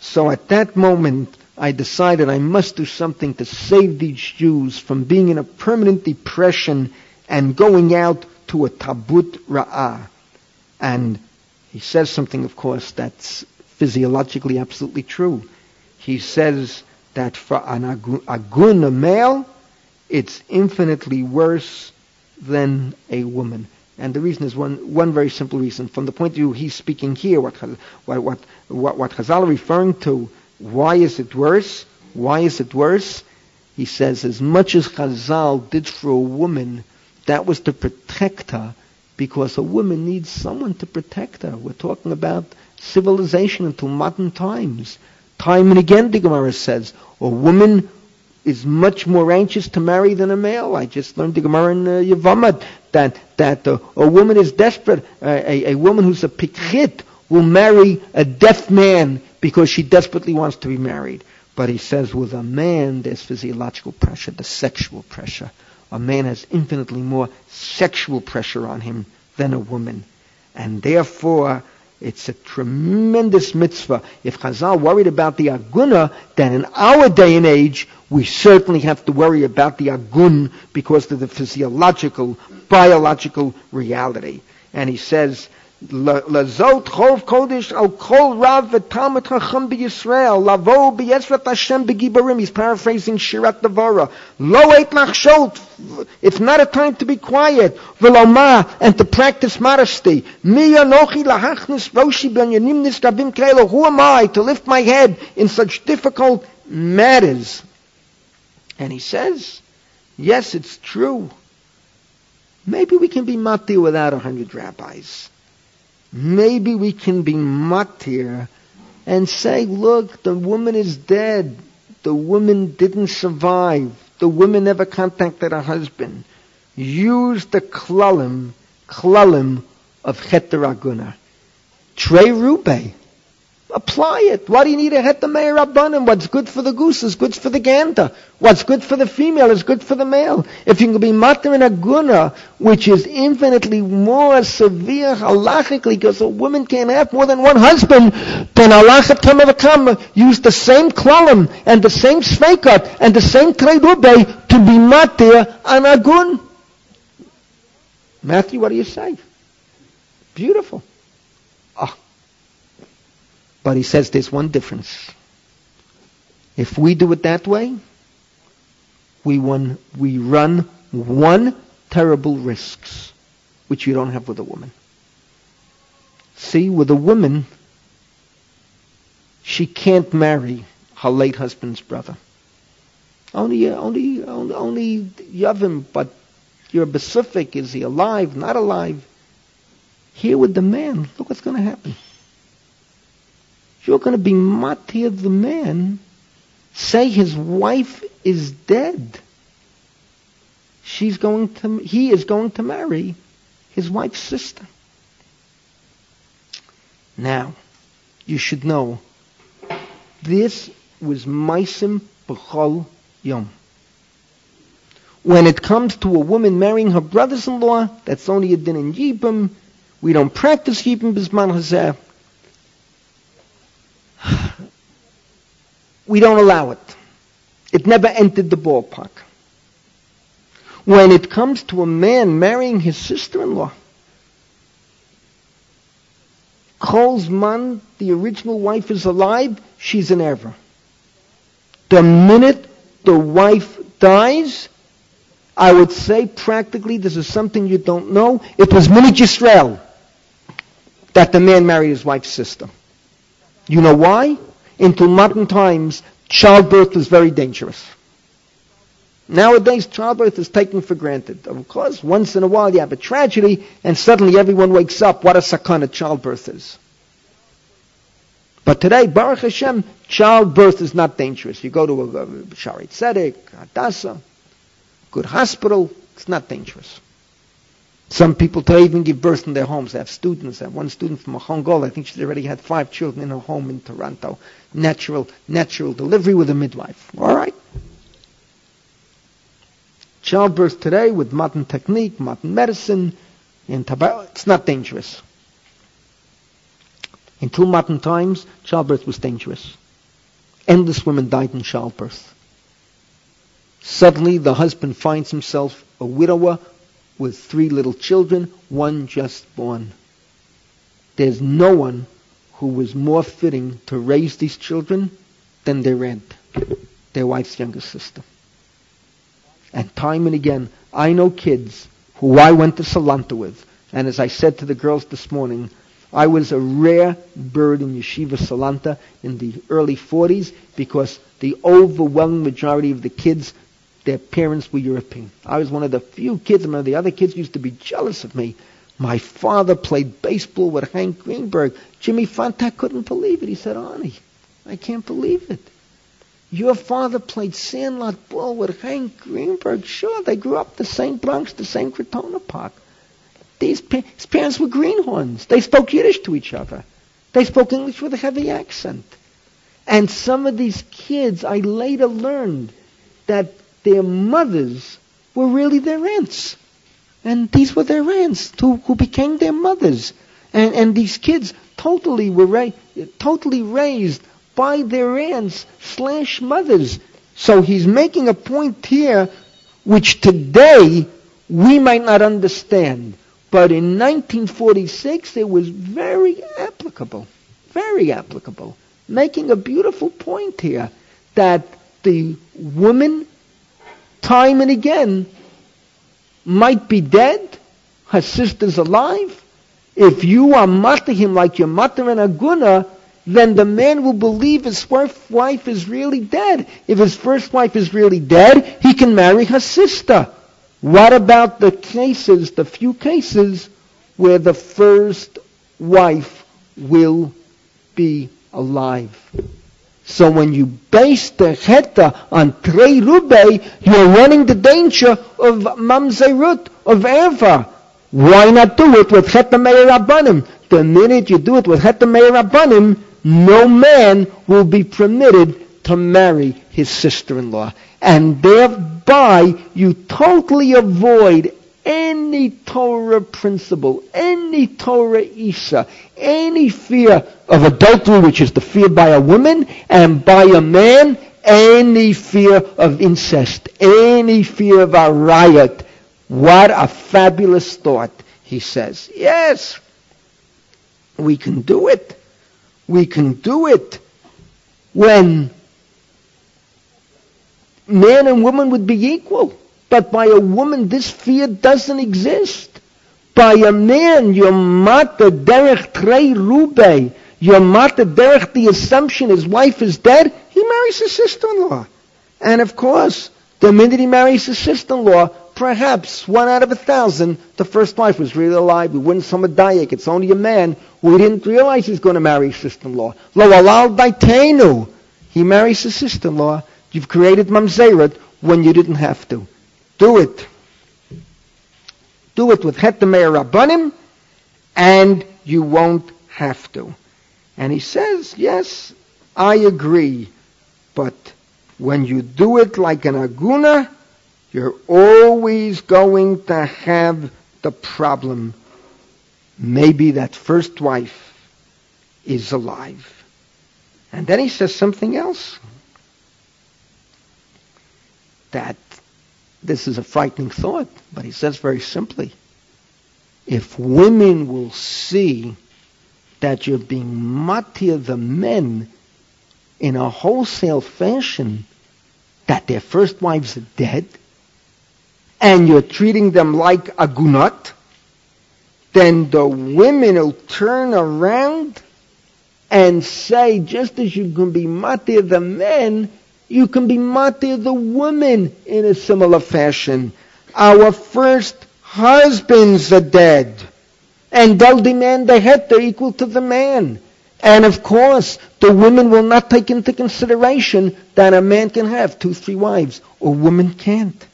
So at that moment, I decided I must do something to save these Jews from being in a permanent depression and going out to a tabut ra'ah. And he says something, of course, that's physiologically absolutely true. He says that for an agun, a male, it's infinitely worse than a woman. And the reason is one, one very simple reason. From the point of view he's speaking here, what, what, what, what, Chazal are referring to why is it worse? Why is it worse? He says, as much as Chazal did for a woman, that was to protect her, because a woman needs someone to protect her. We're talking about civilization until modern times. Time and again, the Gemara says, a woman is much more anxious to marry than a male. I just learned the Gemara in uh, Yevamot that that uh, a woman is desperate. Uh, a, a woman who's a pikrit will marry a deaf man because she desperately wants to be married. But he says with a man, there's physiological pressure, the sexual pressure. A man has infinitely more sexual pressure on him than a woman. And therefore, it's a tremendous mitzvah. If Chazal worried about the aguna, then in our day and age, we certainly have to worry about the agun because of the physiological, biological reality. And he says, לזאת חוב קודש על כל רב ותלמיד חכם בישראל, לבוא בעזרת השם בגיבורים. He's paraphrasing שירת דבורה. לא עת לחשות, it's not a time to be quiet, ולומר, and to practice modesty. מי אנוכי להכניס ראשי בעניינים נשגבים כאלו? Who am I to lift my head in such difficult matters? And he says, yes, it's true. Maybe we can be mati without a hundred rabbis maybe we can be matir and say, look, the woman is dead. The woman didn't survive. The woman never contacted her husband. Use the klalim, klalim of heteraguna. Trey Rube. Apply it. Why do you need a hetameir rabbanim? What's good for the goose is good for the gander. What's good for the female is good for the male. If you can be matter in a guna, which is infinitely more severe halachically, because a woman can't have more than one husband, then halachat come use the same klalim and the same sveikat and the same treidube to be matter an agun. Matthew, what do you say? Beautiful. Ah, But he says there's one difference. If we do it that way, we, we run one terrible risks, which you don't have with a woman. See, with a woman, she can't marry her late husband's brother. Only, only, only, only Yavim, but you're specific. Is he alive? Not alive? Here with the man, look what's going to happen. You're going to be matir the man, say his wife is dead. She's going to, he is going to marry his wife's sister. Now, you should know, this was Maisim B'chol Yom. When it comes to a woman marrying her brothers-in-law, that's only a din in Yibam. We don't practice Yibam Bisman Hazeh. We don't allow it. It never entered the ballpark. When it comes to a man marrying his sister-in-law, calls man, the original wife is alive, she's an ever. The minute the wife dies, I would say practically this is something you don't know. It was Minich Yisrael that the man married his wife's sister. You know why? Until modern times, childbirth was very dangerous. Nowadays, childbirth is taken for granted. Of course, once in a while you have a tragedy, and suddenly everyone wakes up what a sakana childbirth is. But today, Baruch Hashem, childbirth is not dangerous. You go to a, a Shaarei Tzedek, Hadassah, good hospital, it's not dangerous. Some people today even give birth in their homes. They have students. I have one student from a Hongol. I think she's already had five children in her home in Toronto. Natural, natural delivery with a midwife. All right. Childbirth today with modern technique, modern medicine, in it's not dangerous. Until modern times, childbirth was dangerous. Endless women died in childbirth. Suddenly, the husband finds himself a widower with three little children, one just born. There's no one who was more fitting to raise these children than their aunt, their wife's younger sister. And time and again, I know kids who I went to Salanta with, and as I said to the girls this morning, I was a rare bird in Yeshiva Salanta in the early 40s because the overwhelming majority of the kids their parents were European. I was one of the few kids. I the other kids used to be jealous of me. My father played baseball with Hank Greenberg. Jimmy Fontak couldn't believe it. He said, Arnie, I can't believe it. Your father played sandlot ball with Hank Greenberg. Sure, they grew up the same Bronx, the same Crotona Park. These pa- his parents were greenhorns. They spoke Yiddish to each other. They spoke English with a heavy accent. And some of these kids, I later learned that their mothers were really their aunts. And these were their aunts who, who became their mothers. And, and these kids totally were ra- totally raised by their aunts slash mothers. So he's making a point here which today we might not understand. But in 1946 it was very applicable. Very applicable. Making a beautiful point here that the woman, time and again, might be dead, her sister's alive. If you are muttering him like your mother and Aguna, then the man will believe his first wife is really dead. If his first wife is really dead, he can marry her sister. What about the cases, the few cases, where the first wife will be alive? So when you base the cheta on trei rube, you're running the danger of mamzerut, of erva. Why not do it with cheta meir rabbanim? The minute you do it with cheta meir rabbanim, no man will be permitted to marry his sister-in-law. And thereby you totally avoid any Torah principle, any Torah Isa, any fear of adultery, which is the fear by a woman, and by a man, any fear of incest, any fear of a riot. What a fabulous thought, he says. Yes, we can do it. We can do it when man and woman would be equal. But by a woman, this fear doesn't exist. By a man, your mata derech trei rube, your mata derech the assumption his wife is dead, he marries his sister-in-law. And of course, the minute he marries his sister-in-law, perhaps one out of a thousand, the first wife was really alive. We wouldn't some dayak. It's only a man. We didn't realize he's going to marry his sister-in-law. Lo alal daitenu. He marries his sister-in-law. You've created mamzeret when you didn't have to. Do it. Do it with Hetemei Rabbanim, and you won't have to. And he says, yes, I agree, but when you do it like an aguna, you're always going to have the problem. Maybe that first wife is alive. And then he says something else. That this is a frightening thought, but he says very simply, if women will see that you're being matir the men in a wholesale fashion, that their first wives are dead, and you're treating them like a gunat, then the women will turn around and say, just as you can be matir the men, you can be matir the women in a similar fashion. Our first husbands are dead and they'll demand the head. They're equal to the man. And of course, the women will not take into consideration that a man can have two, three wives, or women can't.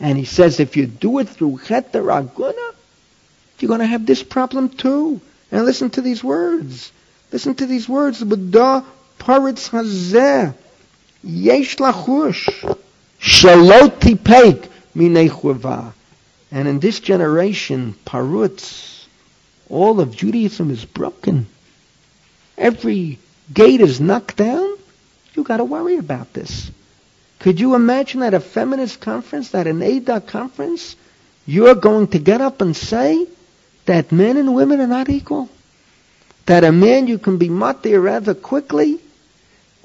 And he says, if you do it through Heter Aguna, you're going to have this problem too. And listen to these words. Listen to these words. B'da paritz hazeh yesh lachush shaloti peik minei And in this generation, parutz, all of Judaism is broken. Every gate is knocked down. You got to worry about this. Could you imagine at a feminist conference, at an ADA conference, you're going to get up and say that men and women are not equal? That a man you can be matir rather quickly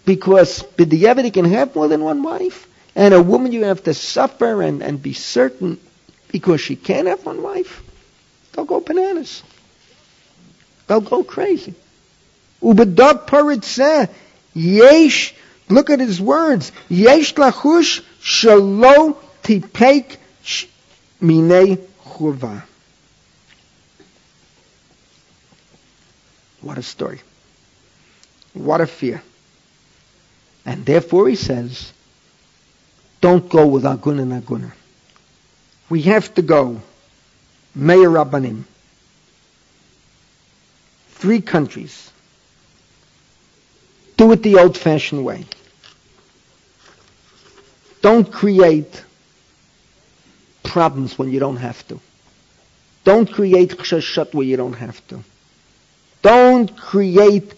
because B'diavad can have more than one wife. And a woman you have to suffer and, and be certain because she can't have one wife. They'll go bananas. They'll go crazy. Ubedog paritzeh, yesh, look at his words, yesh lachush shalo tipek minei chuva. What a story. What a fear. And therefore he says, don't go with Agun and Agunah. We have to go, Meir Rabbanim, three countries. Do it the old-fashioned way. Don't create problems when you don't have to. Don't create chashashat where you don't have to. Don't create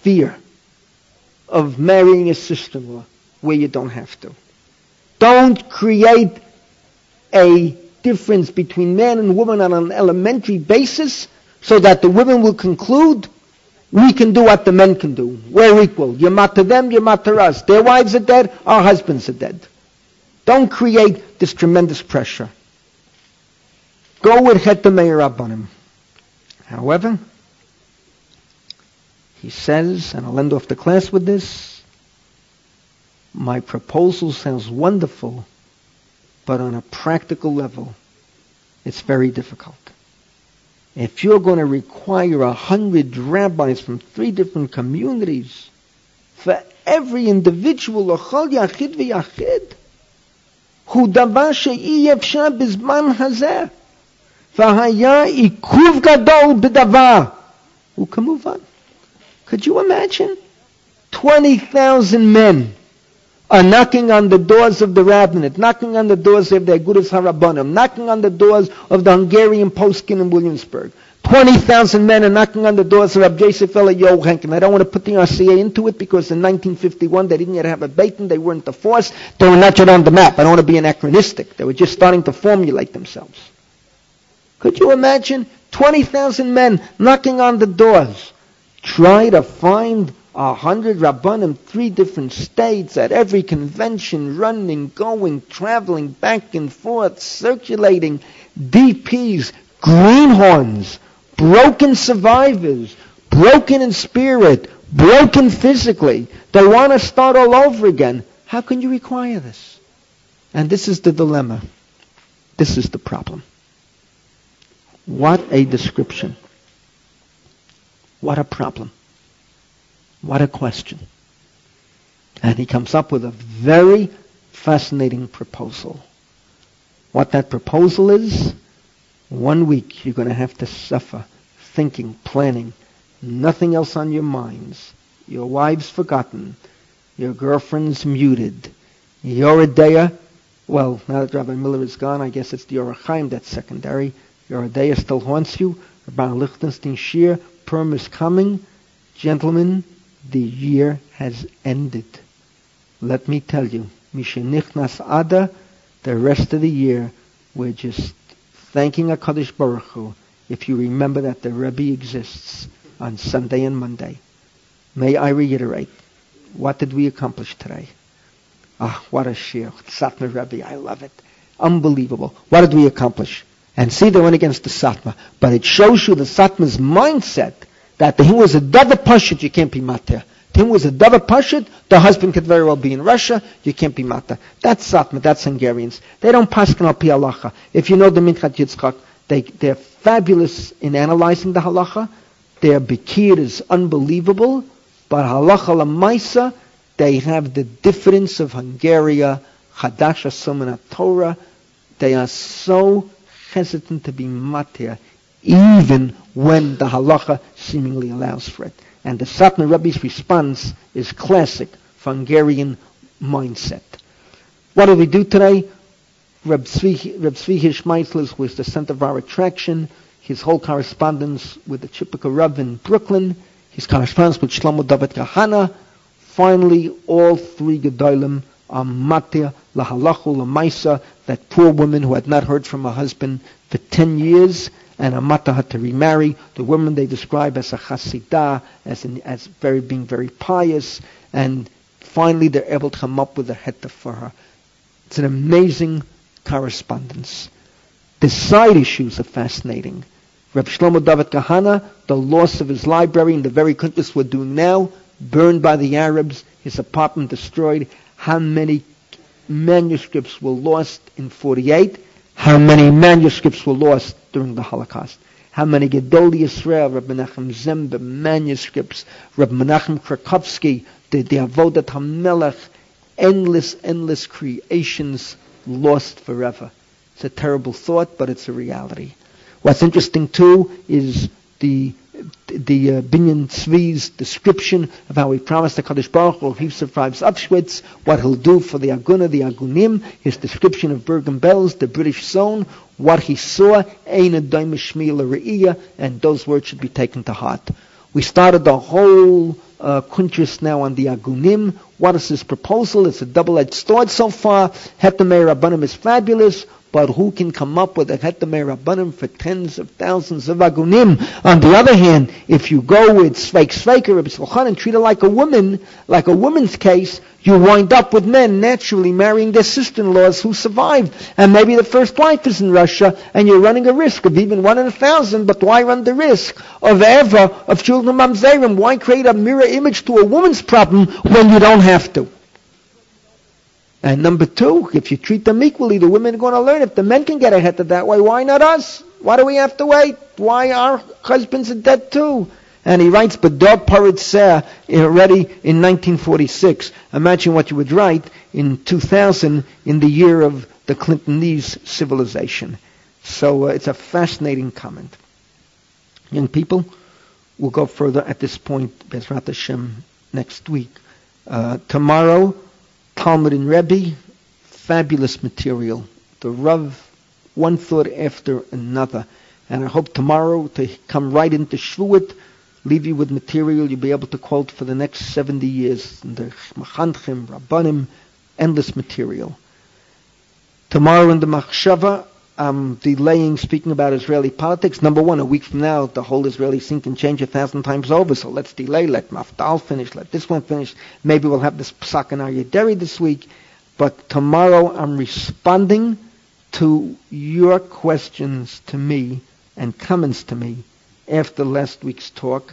fear of marrying a sister-in-law where you don't have to. Don't create a difference between man and woman on an elementary basis so that the women will conclude we can do what the men can do. We're equal. You're not to them, you're not to us. Their wives are dead, our husbands are dead. Don't create this tremendous pressure. Go with Het Rabbanim. However, he says, and I'll end off the class with this, my proposal sounds wonderful, but on a practical level, it's very difficult. If you're going to require a hundred rabbis from three different communities for every individual, lachol yachid v'yachid, הוא דבר שאי אפשר בזמן הזה. והיה עיכוב גדול בדבר. וכמובן, could you imagine? 20,000 men are knocking on the doors of the rabbinate, knocking on the doors of the Agudas Harabanim, knocking on the doors of the Hungarian Poskin in Williamsburg. 20,000 men are knocking on the doors of Rabbi Joseph Yohankin. I don't want to put the RCA into it because in 1951 they didn't yet have a Beitin, they weren't the force, they were not yet on the map. I don't want to be anachronistic. They were just starting to formulate themselves. Could you imagine 20,000 men knocking on the doors? Try to find a hundred rabbanim, three different states, at every convention, running, going, traveling, back and forth, circulating, DPs, greenhorns, broken survivors, broken in spirit, broken physically. They want to start all over again. How can you require this? And this is the dilemma. This is the problem. What a description. What a problem. What a question. And he comes up with a very fascinating proposal. What that proposal is, one week you're going to have to suffer thinking, planning, nothing else on your minds. Your wife's forgotten. Your girlfriend's muted. Your Adaya, well, now that Rabbi Miller is gone, I guess it's the Orachaim that's secondary. Your Adaya still haunts you. Rabbi Lichtenstein Shir, Perm is coming. Gentlemen, the year has ended. Let me tell you, Mishenichnas Ada, the rest of the year, we're just thanking HaKadosh Baruch Hu if you remember that the Rebbe exists on Sunday and Monday. May I reiterate, what did we accomplish today? Ah, what a shir. Satmar Rebbe, I love it. Unbelievable. What did we accomplish? And see, they went against the Satmar. But it shows you the Satmar's mindset that he was a Dava Pashut, you can't be Mater. Him was a Dava Pashut, the husband could very well be in Russia, you can't be Mata. That's Satmar, that's Hungarians. They don't pass on Pi Halacha. If you know the Minchat Yitzchak, they, they're fabulous in analyzing the halacha. Their bikir is unbelievable, but halacha lamaisa, they have the difference of Hungary, Chadash Asumana Torah. They are so hesitant to be matir, even when the halacha seemingly allows for it. And the Satmar Rebbe's response is classic Hungarian mindset. What do we do today? Reb Tzvi, Reb was the center of our attraction. His whole correspondence with the Chippewa Rav in Brooklyn, his correspondence with Shlomo David Kahana. Finally, all three Gedolim are matir lahalachu lamaisa, that poor woman who had not heard from her husband for 10 years, and Amata had to remarry. The woman they describe as a chasidah, as, in, as very, being very pious, and finally they're able to come up with a heta for her. It's an amazing correspondence. The side issues are fascinating. Reb Shlomo David Kahana, the loss of his library in the very countries we're doing now, burned by the Arabs, his apartment destroyed. How many manuscripts were lost in 48? How many manuscripts were lost during the Holocaust? how many Gedoli Yisrael, Rabbi Menachem Ziemba, manuscripts, Rabbi Menachem Krakowski, the, the Avodat HaMelech, endless, endless creations lost forever. It's a terrible thought, but it's a reality. What's interesting too is the the uh, Binyan Tzvi's description of how he promised the Kaddish Baruch Hu, if he survives Auschwitz, what he'll do for the Aguna, the Agunim, his description of Bergen-Belsen, the British zone, what he saw, Ein Re'iyah, and those words should be taken to heart. We started the whole uh, now on the Agunim. What is his proposal? It's a double-edged sword so far. Hetamei Rabbanim is fabulous but who can come up with a hetamei rabbanim for tens of thousands of agunim? On the other hand, if you go with sveik sveiker Rabbi and treat it like a woman, like a woman's case, you wind up with men naturally marrying their sister-in-laws who survived. And maybe the first wife is in Russia, and you're running a risk of even one in a thousand, but why run the risk of ever, of children mamzerim? Why create a mirror image to a woman's problem when you don't have to? And number two, if you treat them equally, the women are going to learn. If the men can get ahead of that way, why not us? Why do we have to wait? Why our husbands are dead too? And he writes Bador Paritzeh already in 1946. Imagine what you would write in 2000 in the year of the Clintonese civilization. So uh, it's a fascinating comment. Young people, we'll go further at this point, Bezrat Hashem, next week. Uh, tomorrow, Talmud and Rebbe, fabulous material. The Rav, one thought after another. And I hope tomorrow to come right into Shvuot, leave you with material you'll be able to quote for the next 70 years. The Machanchim, Rabbanim, endless material. Tomorrow in the Machshava, I'm delaying speaking about Israeli politics. Number one, a week from now, the whole Israeli scene can change a thousand times over. So let's delay. Let Mafdal finish. Let this one finish. Maybe we'll have this Psak and Aryeh this week. But tomorrow, I'm responding to your questions to me and comments to me after last week's talk.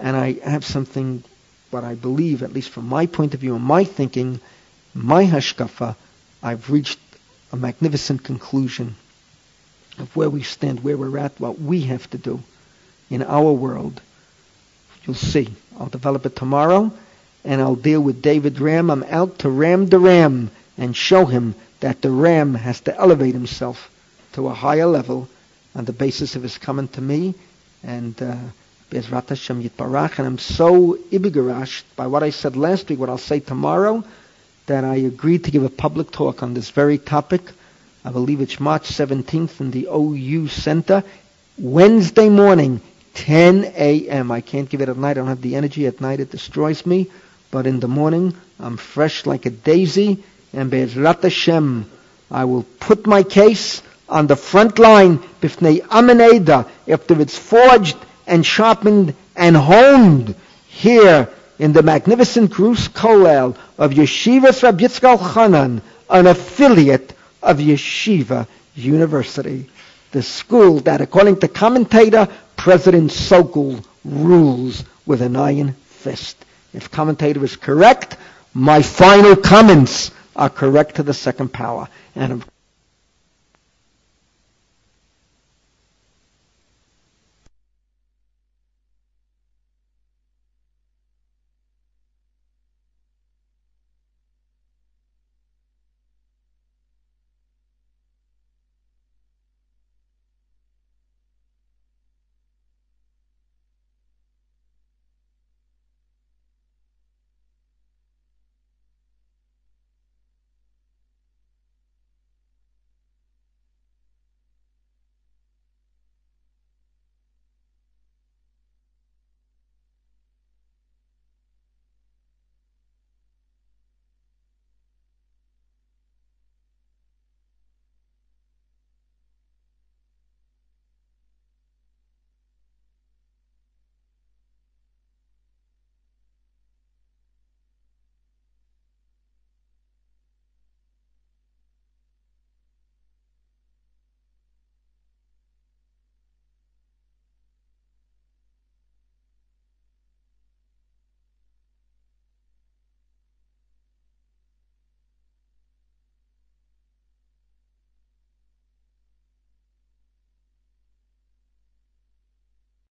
And I have something, what I believe, at least from my point of view and my thinking, my hashkafa, I've reached a magnificent conclusion of where we stand, where we're at, what we have to do in our world. You'll see. I'll develop it tomorrow, and I'll deal with David Ram. I'm out to ram the ram and show him that the ram has to elevate himself to a higher level on the basis of his coming to me. And uh, Bezrat Hashem Yitbarach. And I'm so ibigarashed by what I said last week, what I'll say tomorrow, that I agreed to give a public talk on this very topic I believe it's March 17th in the OU Center. Wednesday morning, 10 a.m. I can't give it at night. I don't have the energy at night. It destroys me. But in the morning, I'm fresh like a daisy. And Be'ezrat Hashem, I will put my case on the front line, bifnei ameneda, after it's forged and sharpened and honed here in the magnificent Gruss Kollel of Yeshiva Rabbi Yitzchak Chanan, an affiliate of Yeshiva University, the school that, according to commentator President Sokol, rules with an iron fist. If commentator is correct, my final comments are correct to the second power. And